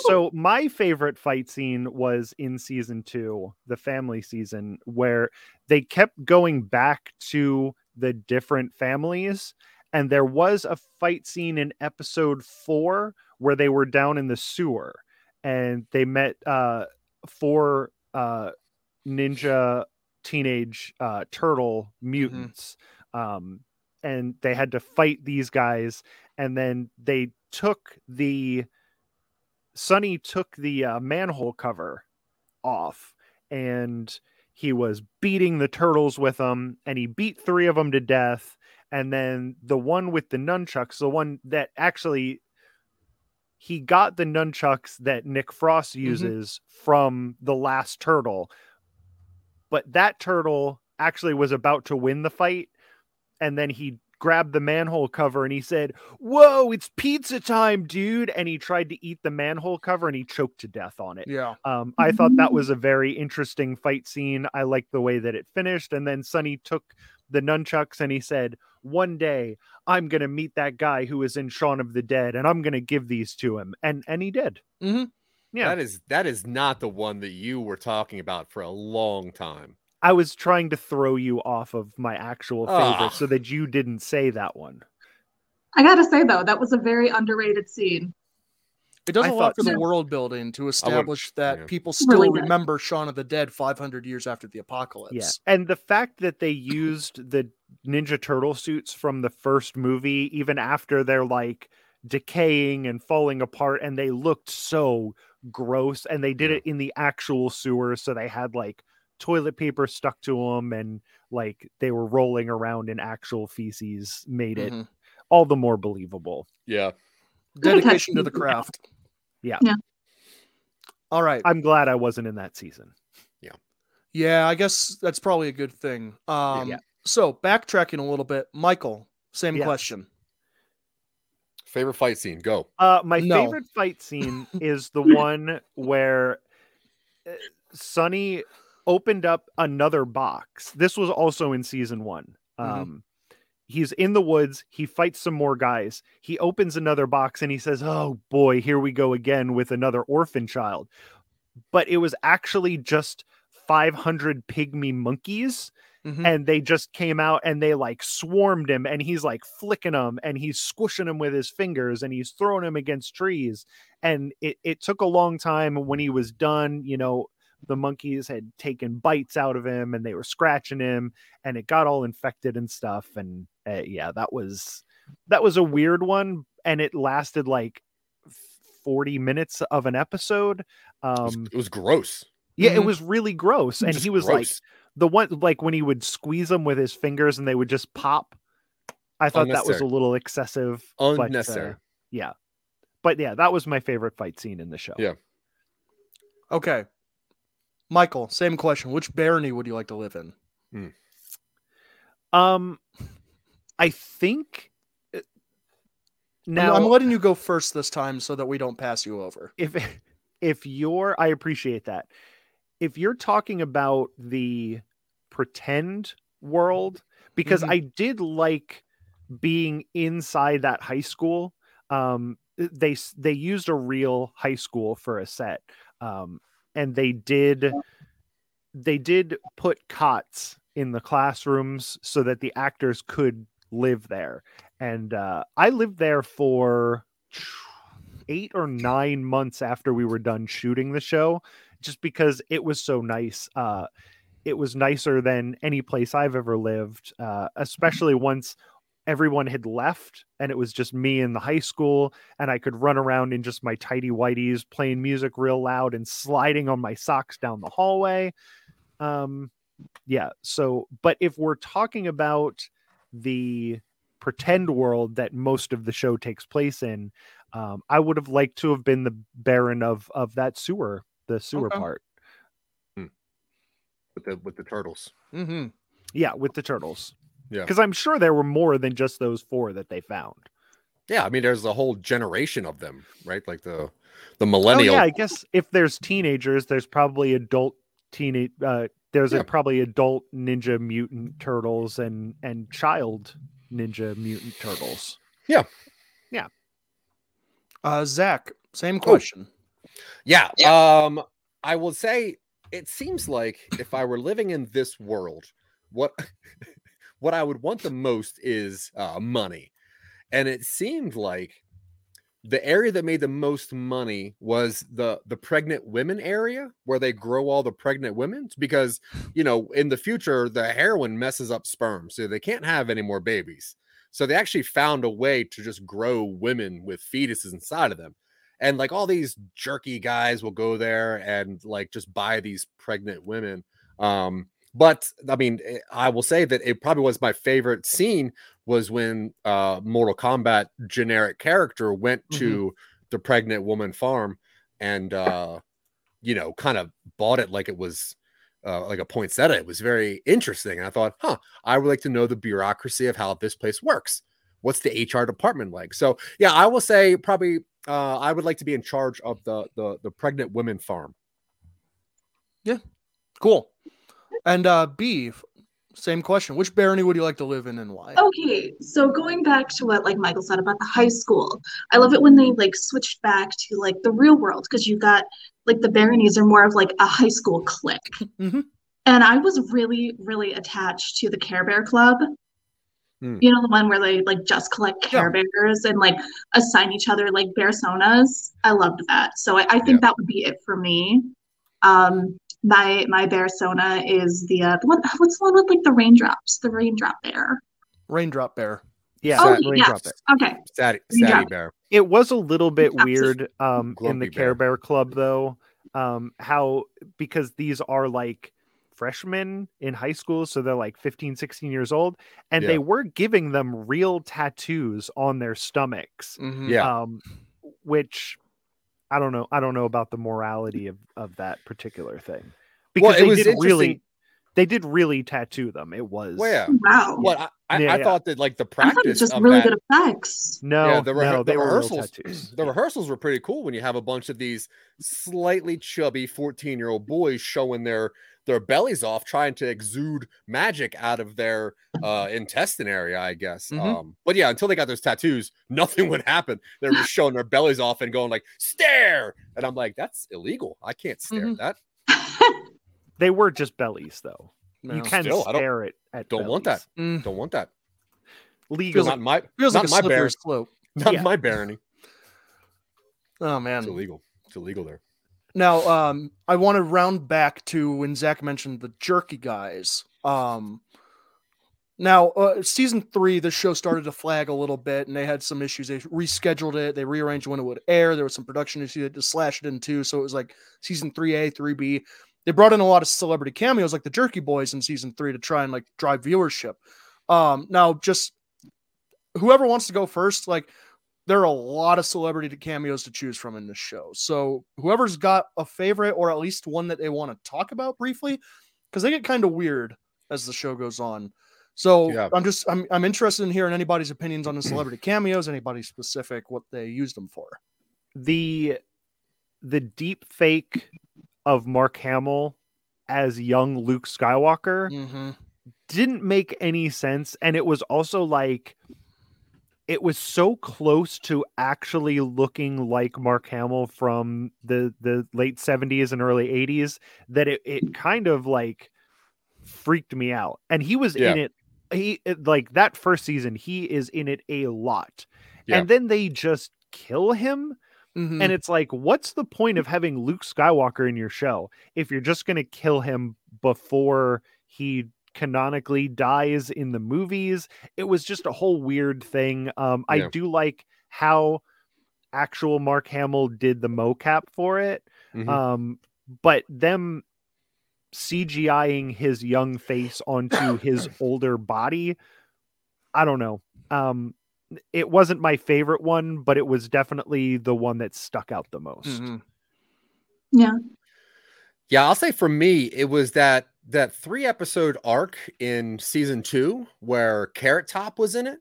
so my favorite fight scene was in season two, the family season, where they kept going back to the different families. And there was a fight scene in episode four where they were down in the sewer and they met uh four uh ninja teenage uh turtle mutants. Um and they had to fight these guys. And then they took the Sonny took the uh, manhole cover off and he was beating the turtles with them and he beat three of them to death. And then the one with the nunchucks the one that actually he got the nunchucks that Nick Frost uses from the last turtle. But that turtle actually was about to win the fight and then he grabbed the manhole cover and he said whoa it's pizza time dude and he tried to eat the manhole cover and he choked to death on it Yeah. um, I thought that was a very interesting fight scene. I liked the way that it finished. And then Sonny took the nunchucks and he said, One day I'm going to meet that guy who is in Shaun of the Dead and I'm going to give these to him. And and he did. Mhm. Yeah. That is that is not the one that you were talking about for a long time. I was trying to throw you off of my actual favorite so that you didn't say that one. I gotta say though, that was a very underrated scene. It does I a lot thought for the so. world building to establish that yeah. people still Really good. remember Shaun of the Dead 500 years after the apocalypse. Yeah. And the fact that they used the Ninja Turtle suits from the first movie, even after they're like decaying and falling apart, and they looked so gross. And they did it in the actual sewer, so they had like toilet paper stuck to them, and like they were rolling around in actual feces, made it Mhm. all the more believable. Yeah. Dedication to the craft. Yeah. Yeah. All right. I'm glad I wasn't in that season. Yeah, Yeah, I guess that's probably a good thing. Um, Yeah. So backtracking a little bit, Michael, same Yes. question. Favorite fight scene? Go. Uh, my No. favorite fight scene is the one where uh, Sonny opened up another box. This was also in season one. Mhm. Um, he's in the woods. He fights some more guys. He opens another box and he says, "Oh boy, here we go again with another orphan child." But it was actually just 500 pygmy monkeys Mhm. and they just came out and they like swarmed him and he's like flicking them and he's squishing them with his fingers and he's throwing them against trees and it, it took a long time when he was done you know the monkeys had taken bites out of him and they were scratching him and it got all infected and stuff and uh, yeah that was that was a weird one and it lasted like 40 minutes of an episode It was, um it was gross. yeah it Mhm. was really gross and Just he was like the one like when he would squeeze them with his fingers and they would just pop. I thought that was a little excessive. but, uh, unnecessary. yeah, but yeah, that was my favorite fight scene in the show. Yeah. Okay. Michael, same question. Which barony would you like to live in? Um, I think uh, I'm- now I'm letting you go first this time so that we don't pass you over. if if you're I appreciate that. If you're talking about the pretend world because Mhm. I did like being inside that high school. Um they they used a real high school for a set. Um and they did they did put cots in the classrooms so that the actors could live there. And uh I lived there for eight or nine months after we were done shooting the show, just because it was so nice. Uh, it was nicer than any place I've ever lived, uh, especially once everyone had left and it was just me in the high school and I could run around in just my tidy whities playing music real loud and sliding on my socks down the hallway. Um, yeah. So, but if we're talking about the pretend world that most of the show takes place in, um, I would have liked to have been the baron of of that sewer, the sewer Okay. part. with the with the turtles. Mm-hmm. Yeah, with the turtles. Yeah. because I'm sure there were more than just those four that they found. Yeah, I mean, there's a whole generation of them, right? Like the the Oh millennial. yeah, I guess if there's teenagers, there's probably adult teenage. Uh, there's Yeah. a probably adult ninja mutant turtles and and child ninja mutant turtles. Yeah, yeah. Uh, Zach, same question. Yeah. Um, I will say it seems like if I were living in this world, what what I would want the most is uh, money, and it seemed like the area that made the most money was the the pregnant women area where they grow all the pregnant women because you know in the future the heroin messes up sperm so they can't have any more babies. So they actually found a way to just grow women with fetuses inside of them. And like all these jerky guys will go there and like just buy these pregnant women um but i mean eh, i will say that it probably was my favorite scene was when uh mortal kombat generic character went to the pregnant woman farm and uh you know kind of bought it like it was uh, like a poinsettia. It was very interesting. And i thought huh i would like to know the bureaucracy of how this place works. What's the hr department like? So yeah i will say probably uh, I would like to be in charge of the the, the pregnant women farm. Yeah, cool. And uh, B, f- same question. Which barony would you like to live in and why? Okay, so going back to what like Michael said about the high school, I love it when they like switched back to like the real world because you got like the baronies are more of like a high school clique. Mhm. And I was really, really attached to the Care Bear Club. Hmm. You know, the one where they like just collect Care Bears and like assign each other like personas. I loved that. So I, I think that would be it for me. Um, my my bear persona is the uh, the one. What's the one with like the raindrops? The raindrop bear. Raindrop Bear. Yeah, Oh, Sad- Raindrop yes. Bear. Okay. Sadie, Raindrop. Sadie Bear. It was a little bit Absolutely. weird um, in Grumpy the Care Bear. Bear Club, though, um, how because these are like freshmen in high school, so they're like 15, 16 years old, and Yeah. they were giving them real tattoos on their stomachs, Mhm. Yeah. um, which I don't know. I don't know about the morality of, of that particular thing because Well, it they was did really, they did really tattoo them. It was Well, yeah. Wow. What I, I, Yeah, I yeah. thought that like the I thought it practice was just of really that, good effects. no, yeah, the, rehe- no, the they were rehearsals, tattoos. the rehearsals were pretty cool when you have a bunch of these slightly chubby 14 year old boys showing their their bellies off, trying to exude magic out of their uh, intestine area, I guess. Mhm. Um, but yeah, until they got those tattoos, nothing would happen. They were just showing their bellies off and going like stare, and I'm like, that's illegal. I can't stare Mhm. at that. They were just bellies, though. No. You can Still, I don't- stare at, at Don't want that. Mm, Don't want that. legally. not my feels not like a my slippery bear, slope. not Yeah. my barony. Oh man, It's illegal. It's illegal there. Now, um, I want to round back to when Zach mentioned the jerky guys. Um, now, uh, season three, the show started to flag a little bit, and they had some issues. They rescheduled it, they rearranged when it would air. There was some production issues. They just slashed it in two, so it was like season three A, three B. They brought in a lot of celebrity cameos, like the Jerky Boys in season three, to try and like drive viewership. Um, now, just whoever wants to go first, like there are a lot of celebrity cameos to choose from in this show. So whoever's got a favorite or at least one that they want to talk about briefly, because they get kind of weird as the show goes on. So Yeah. I'm just I'm I'm interested in hearing anybody's opinions on the celebrity cameos, anybody specific, what they used them for. the the deep fake of Mark Hamill as young Luke Skywalker Mm-hmm. didn't make any sense and it was also like it was so close to actually looking like Mark Hamill from the the late 70s and early 80s that it, it kind of like freaked me out and he was Yeah. in it he like that first season he is in it a lot Yeah. and then they just kill him Mm-hmm. and it's like, what's the point of having Luke Skywalker in your show if you're just going to kill him before he canonically dies in the movies? It was just a whole weird thing. Um, I do like how actual Mark Hamill did the mocap for it. Mhm. Um, but them CGIing his young face onto his older body, I don't know. Um, it wasn't my favorite one, but it was definitely the one that stuck out the most. Mm-hmm. Yeah. Yeah, I'll say for me, it was that that three episode arc in season two where Carrot Top was in it.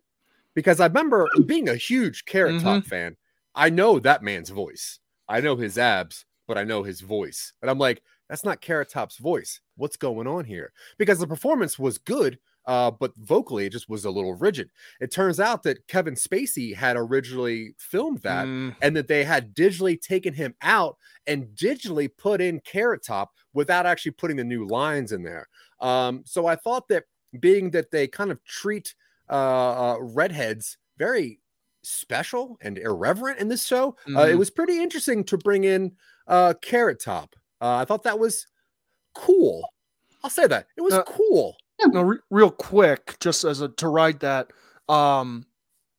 Because I remember being a huge Carrot mm-hmm. Top fan, I know that man's voice. I know his abs, but I know his voice. And I'm like, that's not Carrot Top's voice. What's going on here? Because the performance was good, uh, but vocally it just was a little rigid. It turns out that Kevin Spacey had originally filmed that Mm, and that they had digitally taken him out and digitally put in Carrot Top without actually putting the new lines in there. Um, so I thought that being that they kind of treat uh, uh, redheads very special and irreverent in this show, uh, it Mhm. was pretty interesting to bring in uh, Carrot Top. Uh, I thought that was cool. I'll say that it was Uh, cool. No, re- real quick, just as a to ride that, um,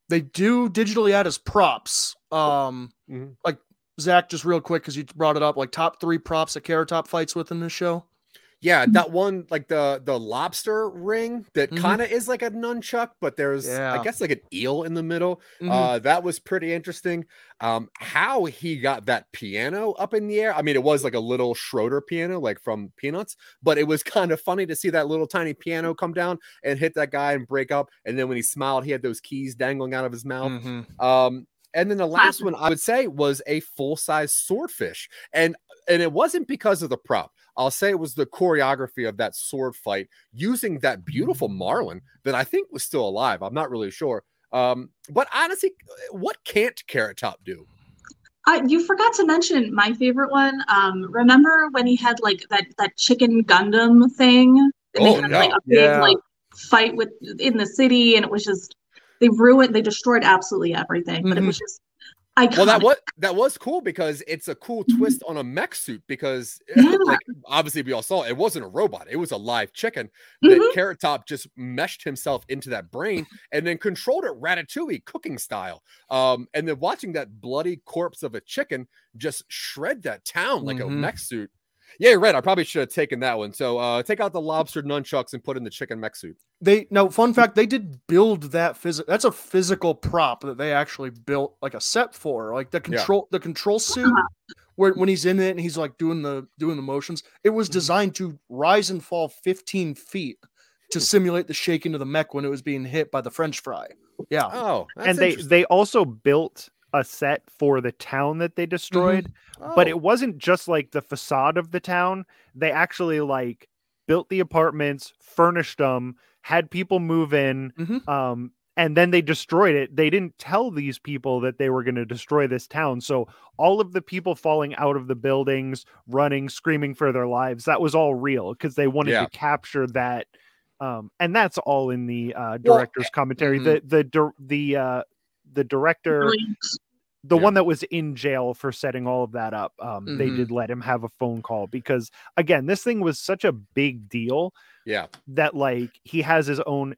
they do digitally add as props. Um, Mhm. like Zach, just real quick because you brought it up, like top three props that Carrot Top fights with in this show. Yeah, that one like the the lobster ring that Mhm. kind of is like a nunchuck, but there's Yeah. I guess like an eel in the middle. Mhm. Uh, that was pretty interesting. Um, how he got that piano up in the air. I mean, it was like a little Schroeder piano, like from Peanuts, but it was kind of funny to see that little tiny piano come down and hit that guy and break up. And then when he smiled, he had those keys dangling out of his mouth. Mhm. Um, and then the last one I would say was a full size swordfish, and and it wasn't because of the prop. I'll say it was the choreography of that sword fight using that beautiful marlin that I think was still alive. I'm not really sure. Um, but honestly, what can't Carrot Top do? Uh, you forgot to mention my favorite one. Um, remember when he had like that that chicken Gundam thing? And Oh, they had yeah. like a big Yeah. like fight with in the city, and it was just they ruined, they destroyed absolutely everything. But it was just Iconic. Well, that was that was cool because it's a cool twist on a mech suit because Yeah. like obviously we all saw it wasn't a robot, it was a live chicken that Mhm. Carrot Top just meshed himself into that brain and then controlled it ratatouille cooking style. Um, and then watching that bloody corpse of a chicken just shred that town like Mhm. a mech suit. Yeah, you're right. I probably should have taken that one. So uh take out the lobster nunchucks and put in the chicken mech suit. They now, fun fact, they did build that physical. That's a physical prop that they actually built like a set for, like the Yeah. control, the control suit. Where when he's in it and he's like doing the doing the motions, it was designed to rise and fall 15 feet to simulate the shaking of the mech when it was being hit by the French fry. Yeah, Oh, that's and they they also built a set for the town that they destroyed but Oh. it wasn't just like the facade of the town they actually like built the apartments furnished them had people move in Mhm. um and then they destroyed it they didn't tell these people that they were going to destroy this town so all of the people falling out of the buildings running screaming for their lives that was all real because they wanted Yeah. to capture that um and that's all in the uh Well, director's commentary mhm. the the the uh the director Brilliant. The Yeah. one that was in jail for setting all of that up um they Mhm. did let him have a phone call because again this thing was such a big deal yeah. that like he has his own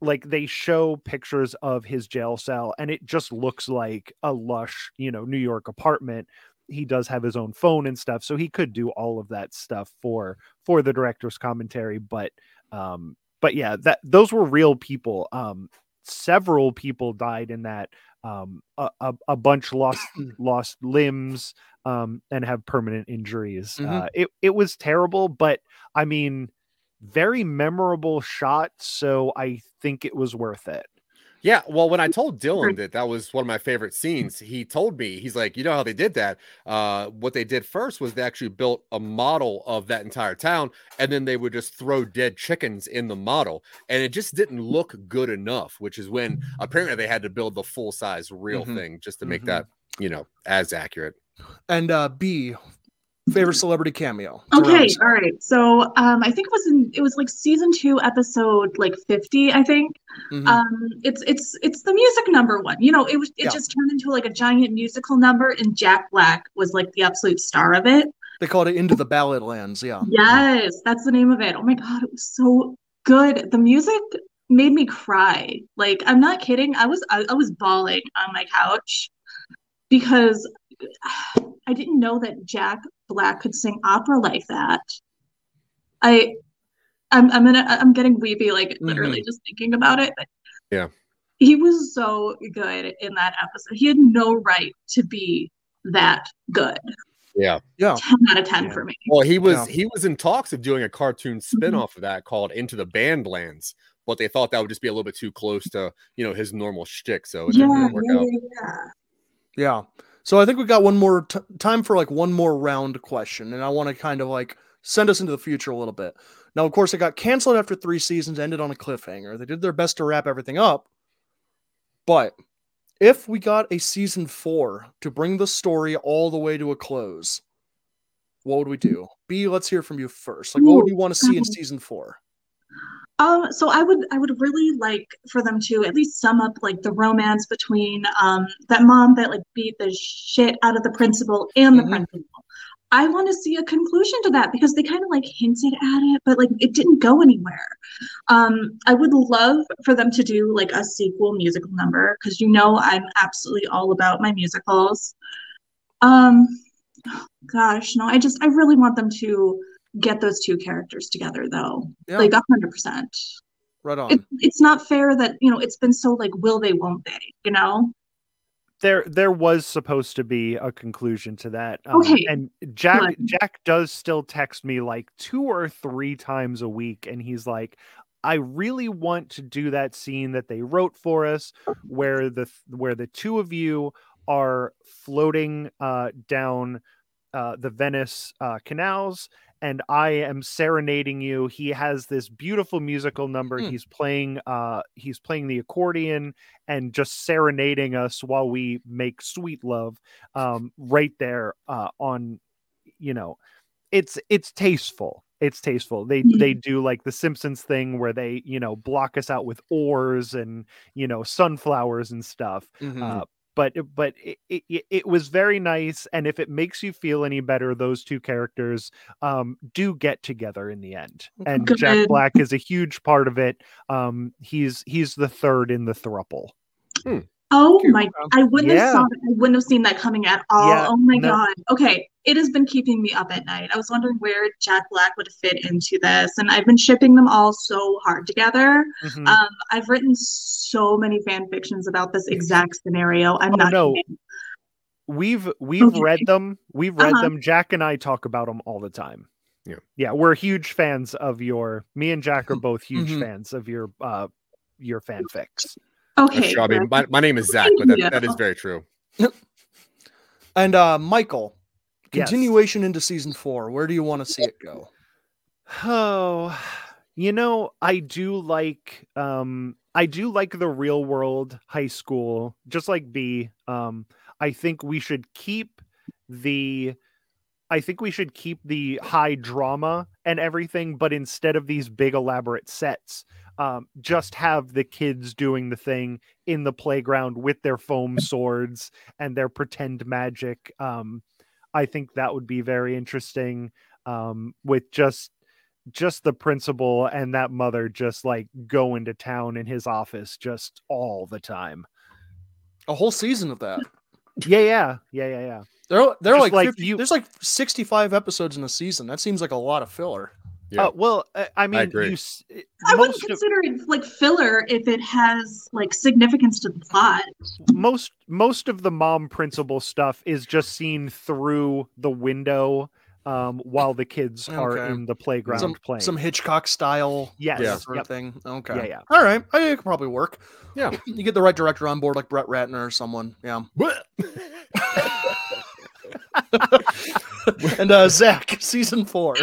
like they show pictures of his jail cell and it just looks like a lush you know new york apartment he does have his own phone and stuff so he could do all of that stuff for for the director's commentary but um but yeah that those were real people um several people died in that um a, a, a bunch lost lost limbs um and have permanent injuries Mhm. uh it, it was terrible but i mean very memorable shot so i think it was worth it Yeah, well, when I told Dylan that that was one of my favorite scenes, he told me he's like, you know how they did that. Uh, what they did first was they actually built a model of that entire town, and then they would just throw dead chickens in the model, and it just didn't look good enough. Which is when apparently they had to build the full size real Mhm. thing just to make Mhm. that you know as accurate. and uh B, favorite celebrity cameo. Okay, us all right. So um I think it was in it was like season two, episode like 50, I think. Mhm. Um it's it's it's the music number one. You know, it was it Yeah. just turned into like a giant musical number and Jack Black was like the absolute star of it. they called it Into the Ballad Lands. Yeah. Yes, that's the name of it. Oh my god, it was so good. The music made me cry. Like I'm not kidding. I was I, I was bawling on my couch because I didn't know that Jack Black could sing opera like that. I I'm I'm gonna I'm getting weepy like mm-hmm. literally just thinking about it. But Yeah. He was so good in that episode. He had no right to be that good. Yeah. Yeah. 10 out of 10 Yeah. for me. Well, he was Yeah. he was in talks of doing a cartoon mm-hmm. spin-off of that called Into the Bandlands, but they thought that would just be a little bit too close to you know his normal shtick, so it Yeah, didn't really work yeah, out. yeah, yeah. So I think we got one more t- time for like one more round question, and I want to kind of like send us into the future a little bit. Now, of course, it got canceled after three seasons, ended on a cliffhanger. They did their best to wrap everything up, but if we got a season four to bring the story all the way to a close, what would we do? B, let's hear from you first. Like, what would you want to see in um, season four? Um, so I would I would really like for them to at least sum up like the romance between um that mom that like beat the shit out of the principal and the Mhm. principal. I want to see a conclusion to that because they kind of like hinted at it, but like it didn't go anywhere. Um, I would love for them to do like a sequel musical number because you know I'm absolutely all about my musicals. Um, gosh, no, I just I really want them to get those two characters together though, Yeah. like a hundred percent. Right on. It, it's not fair that you know it's been so like will they won't they you know there there was supposed to be a conclusion to that um, Okay, and jack good. jack does still text me like two or three times a week and he's like i really want to do that scene that they wrote for us where the where the two of you are floating uh down uh the venice uh canals and I am serenading you. He has this beautiful musical number. Hmm. He's playing uh he's playing the accordion and just serenading us while we make sweet love um right there uh on you know it's it's tasteful it's tasteful they Mhm. they do like the simpsons thing where they you know block us out with oars and you know sunflowers and stuff Mhm. uh but but it, it, it was very nice and if it makes you feel any better those two characters um do get together in the end and jack Good. black is a huge part of it um he's he's the third in the thruple Oh Cute. my! I wouldn't Yeah. have saw that. I wouldn't have seen that coming at all. Yeah, oh my no. god. Okay, it has been keeping me up at night. I was wondering where Jack Black would fit into this, and I've been shipping them all so hard together. Mhm. Um, I've written so many fan fictions about this exact scenario. I'm Oh, not no. kidding. we've we've Okay. read them we've read Uh-huh. them jack and i talk about them all the time Yeah. yeah we're huge fans of your me and jack are both huge Mhm. fans of your uh your fanfics Okay. That's true. I mean, good. my, my name is Zach, but that, that is very true. And uh Michael, Yes. continuation into season four. Where do you want to see it go? Oh, you know, I do like um I do like the real world high school, just like B. Um I think we should keep the I think we should keep the high drama and everything, but instead of these big elaborate sets, um, just have the kids doing the thing in the playground with their foam swords and their pretend magic. Um, I think that would be very interesting. Um, with just just the principal and that mother just like going to town in his office just all the time. A whole season of that. Yeah, yeah, yeah, yeah, yeah. They're they're Just like, like 50 you- there's like 65 episodes in a season. That seems like a lot of filler. Yeah. Uh, well, I, I mean, agree. you s- I wouldn't most of, consider it like filler if it has like significance to the plot. most most of the mom principal stuff is just seen through the window um, while the kids are in the playground Some playing. some Hitchcock style yes, Yeah. sort yep. of thing. Okay. yeah, yeah. All right. I think it could probably work. Yeah. You get the right director on board like Brett Ratner or someone. Yeah. and uh Zach, season four.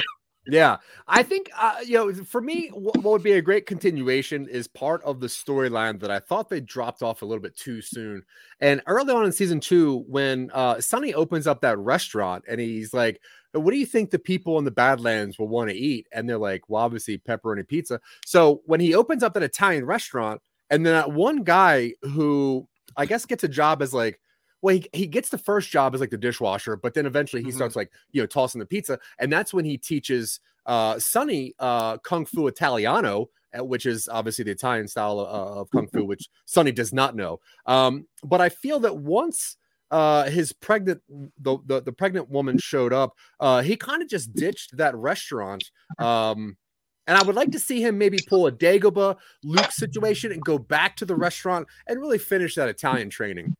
Yeah, I think uh, you know, for me, what, would be a great continuation is part of the storyline that I thought they dropped off a little bit too soon. And early on in season two, when uh, Sonny opens up that restaurant and he's like, "What do you think the people in the Badlands will want to eat?" And they're like, "Well, obviously pepperoni pizza." So when he opens up that Italian restaurant, and then that one guy who I guess gets a job as like well, he, he gets the first job as like the dishwasher, but then eventually he Mhm. starts like, you know, tossing the pizza. And that's when he teaches uh Sonny uh Kung Fu Italiano, uh, which is obviously the Italian style of, of Kung Fu, which Sonny does not know. Um, but I feel that once uh his pregnant the, the the pregnant woman showed up, uh he kind of just ditched that restaurant. Um and I would like to see him maybe pull a Dagobah Luke situation and go back to the restaurant and really finish that Italian training.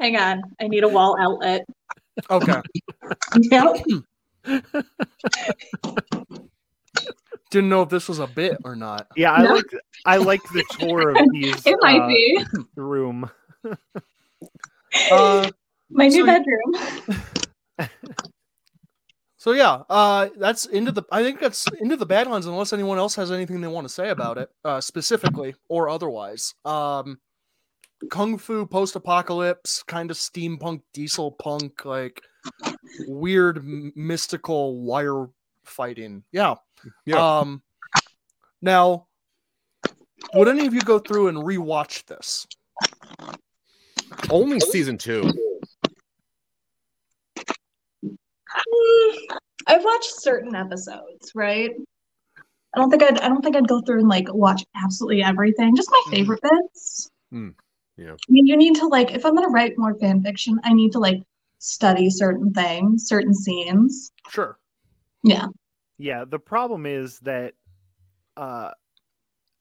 Hang on, I need a wall outlet. Okay. Yep. Didn't know if this was a bit or not. Yeah, I No. like I like the tour of these It might uh, be room. Uh my new so- bedroom. so yeah, uh that's into the I think that's into the Badlands unless anyone else has anything they want to say about it, uh specifically or otherwise. Um Kung Fu post-apocalypse, kind of steampunk diesel punk, like weird m- mystical wire fighting. Yeah. Yeah. Um now would any of you go through and rewatch this? Only season two. Mm, I've watched certain episodes, right? I don't think I'd I don't think I'd go through and like watch absolutely everything. Just my Mhm. favorite bits. Mm, yeah. I mean, you need to like if I'm gonna write more fan fiction, I need to like study certain things, certain scenes. Sure. Yeah. Yeah, the problem is that uh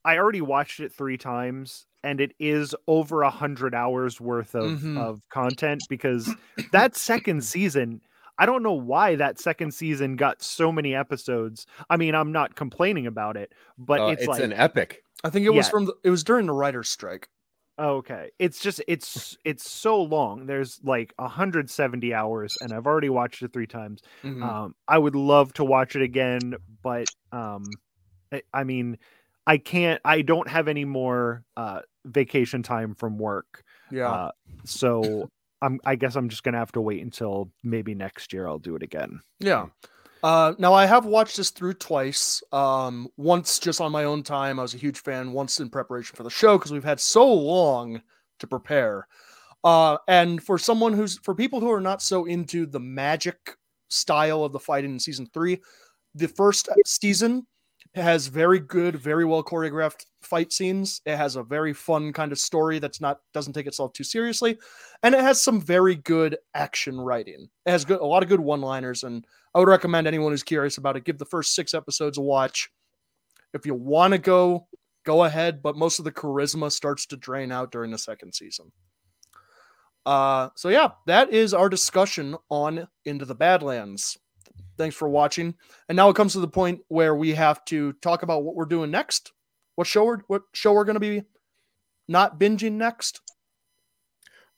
I already watched it three times and it is over a hundred hours worth of, Mhm. of content because that second season I don't know why that second season got so many episodes. I mean, I'm not complaining about it, but Uh, it's, it's like an epic. I think it was from the, it was during the writer's strike. Okay. It's just it's it's so long. There's like 170 hours, and I've already watched it three times. Mhm. Um, I would love to watch it again, but um, I, I mean, I can't. I don't have any more uh, vacation time from work, yeah. uh, so I'm. I guess I'm just gonna have to wait until maybe next year. I'll do it again. Yeah. Uh, now I have watched this through twice. Um, once just on my own time. I was a huge fan. Once in preparation for the show because we've had so long to prepare. Uh, and for someone who's for people who are not so into the magic style of the fighting in season three, the first season has very good, very well choreographed fight scenes. It has a very fun kind of story that's not doesn't take itself too seriously, and it has some very good action writing. It has good, a lot of good one-liners, and I would recommend anyone who's curious about it give the first six episodes a watch. If you want to go, go ahead, but most of the charisma starts to drain out during the second season. Uh, so yeah, that is our discussion on Into the Badlands. Thanks for watching. And now it comes to the point where we have to talk about what we're doing next. What show we're what show we're going to be not binging next?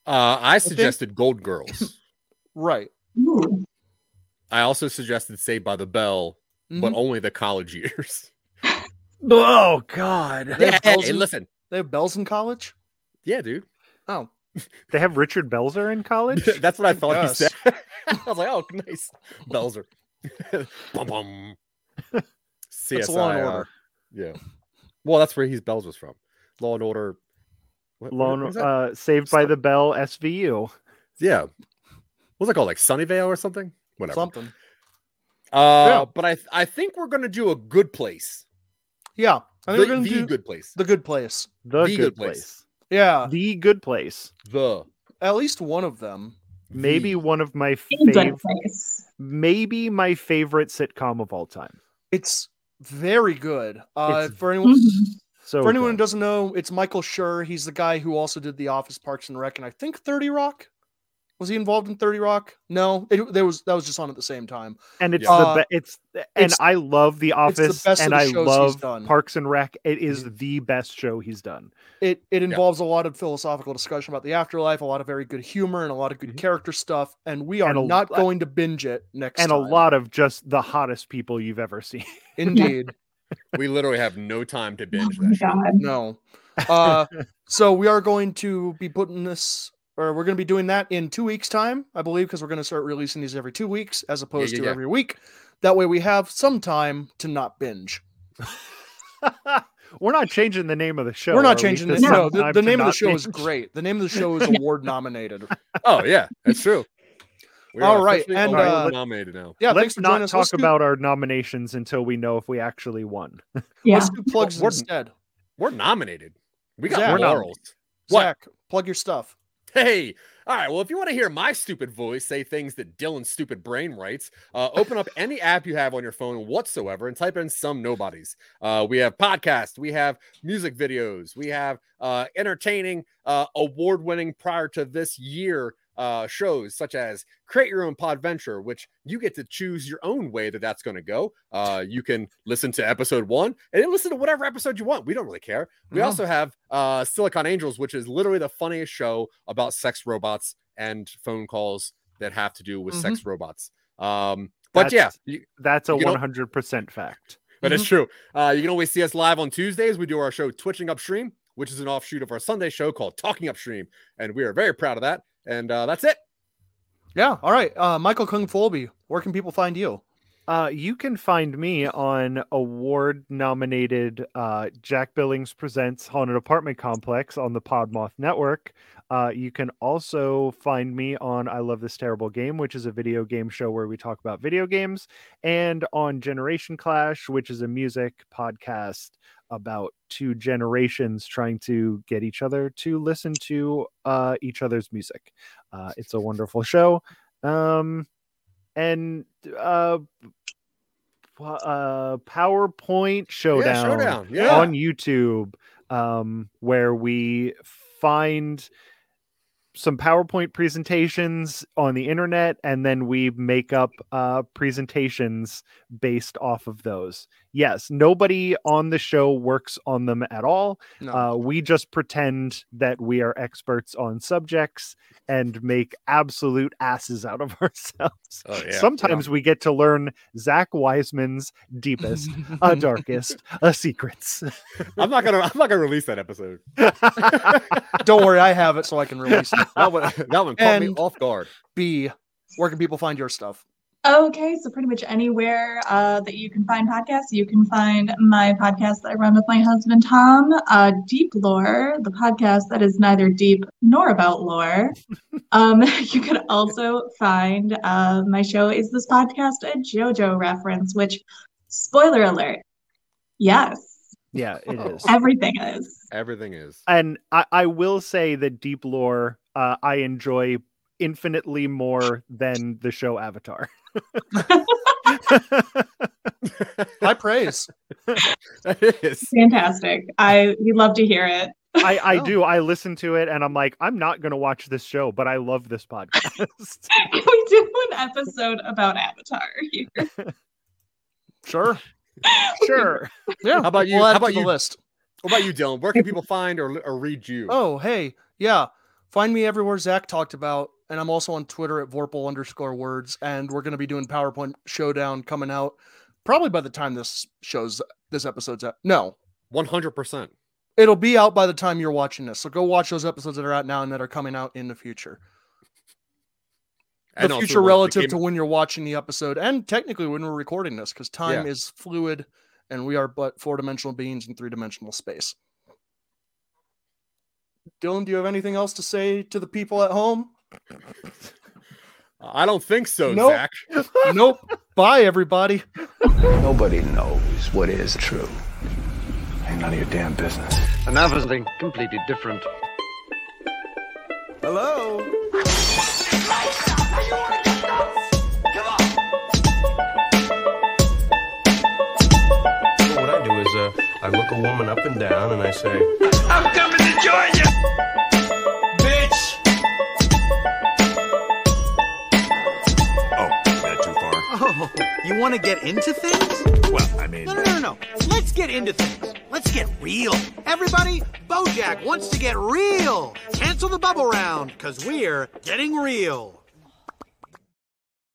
Uh, I suggested Gold Girls. Right. Ooh. I also suggested Saved by the Bell, but Mhm. only the college years. Oh God. They Yeah, have hey, in- listen. They have bells in college. Yeah, dude. Oh, They have Richard Belzer in college. That's what I thought Yes. he said. I was like, oh, nice. Belzer. bum, bum. CSI. That's Law and Order. yeah. Well, that's where he's Bells was from. Law and Order. What, what- Lone, what is uh, Saved by the Bell SVU. yeah. What's it called? Like Sunnyvale or something? Whatever. something. Uh, Yeah. But I I think we're going to do a good place. Yeah, I think The, we're going the do good place. the good place. The, The good, Good place. Place. Yeah, The good place. The. at least one of them. Maybe The. one of my favorite. Maybe my favorite sitcom of all time. It's very good. Uh, It's for anyone Mhm. So for anyone who doesn't know, it's Michael Schur. He's the guy who also did The Office, Parks and Rec, and I think Thirty Rock. Was he involved in Thirty Rock? No, it there was that was just on at the same time. and it's Yeah. the Uh, be- it's and it's- I love The the Office best of and the I shows he's love done. Parks and Rec. It is the best show he's done. It it involves a lot of philosophical discussion about the afterlife, a lot of very good humor, and a lot of good Mhm. character stuff. And we are And a not going to binge it next and a lot of just the hottest people you've ever seen. indeed. We literally have no time to binge Oh that shit. God. No. Uh, so we are going to be putting this, or we're going to be doing that in two weeks' time, I believe, because we're going to start releasing these every two weeks as opposed yeah, to yeah. every week. That way we have some time to not binge. We're not changing the name of the show. we're are not we? changing the Just no. The, the name of the not show is great. The name of the show is award nominated. Oh yeah, that's true. We All are right, officially and, uh, nominated now. Yeah, thanks Let's for not us. talk Let's do- about our nominations until we know if we actually won. Yeah. Let's do plugs We're- instead. We're nominated. We got Zach. We're laurels. Zach, plug your stuff. Hey, all right. Well, if you want to hear my stupid voice say things that Dylan's stupid brain writes, uh, open up any app you have on your phone whatsoever and type in some nobodies. Uh, we have podcasts, we have music videos, we have uh, entertaining, uh, award winning prior to this year uh, shows such as Create Your Own Podventure, which you get to choose your own way that that's going to go. Uh, you can listen to episode one and then listen to whatever episode you want. We don't really care. We also have uh, Silicon Angels, which is literally the funniest show about sex robots and phone calls that have to do with sex robots. Um, but That's- yeah, you, That's a one hundred percent fact. But it's true. Uh, you can always see us live on Tuesdays. We do our show Twitching Upstream, which is an offshoot of our Sunday show called Talking Upstream, and we are very proud of that. And uh, that's it. Yeah. All right. Uh, Michael Kung Folby, where can people find you? Uh, you can find me on award nominated uh, Jack Billings Presents Haunted Apartment Complex on the Podmoth Network. Uh, you can also find me on I Love This Terrible Game, which is a video game show where we talk about video games, and on Generation Clash, which is a music podcast about two generations trying to get each other to listen to uh, each other's music. Uh, it's a wonderful show. Um, and uh, uh, PowerPoint Showdown, Showdown, yeah. on YouTube, um, where we find some PowerPoint presentations on the internet, and then we make up uh, presentations based off of those. Yes, nobody on the show works on them at all. No. Uh, we just pretend that we are experts on subjects and make absolute asses out of ourselves. Oh, yeah. Sometimes we get to learn Zach Wiseman's deepest, uh, darkest uh, secrets. I'm not gonna. I'm not gonna release that episode. Don't worry, I have it so I can release it. That one. That one caught me off guard. B, where can people find your stuff? Okay, so pretty much anywhere uh, that you can find podcasts, you can find my podcast that I run with my husband Tom, uh, Deep Lore, the podcast that is neither deep nor about lore. um, you can also find uh, my show is this podcast a JoJo reference, which, spoiler alert, yes, Yeah, it is. everything is. Everything is. and I, I will say that deep lore uh, I enjoy infinitely more than the show Avatar. High praise. That is. Fantastic. I we love to hear it. I, I Oh. do. I listen to it and I'm like, I'm not going to watch this show, but I love this podcast. Can we do an episode about Avatar here? Sure. sure. Yeah. How about you? We'll How about the you? list? What about you, Dylan? Where can people find or, or read you? Oh, hey, yeah. Find me everywhere Zach talked about, and I'm also on Twitter at Vorpal underscore words, and we're going to be doing PowerPoint Showdown coming out probably by the time this shows this episode's out. No, 100%. it'll be out by the time you're watching this. So go watch those episodes that are out now and that are coming out in the future. The future the- the relative game- to when you're watching the episode, and technically when we're recording this, because time Yeah. is fluid, and we are but four dimensional beings in three dimensional space. Dylan, do you have anything else to say to the people at home? I don't think so, Nope. Zach. nope. Bye, everybody. Nobody knows what is true. Ain't none of your damn business. And now for something completely different. Hello? What I do is uh, I look a woman up and down and I say, I'm coming to you! Bitch! Oh, that too far? Oh, you want to get into things? Well, I mean, No, no, no, no, no. Let's get into things. Let's get real. Everybody, Bojack wants to get real. Cancel the bubble round, because we're getting real.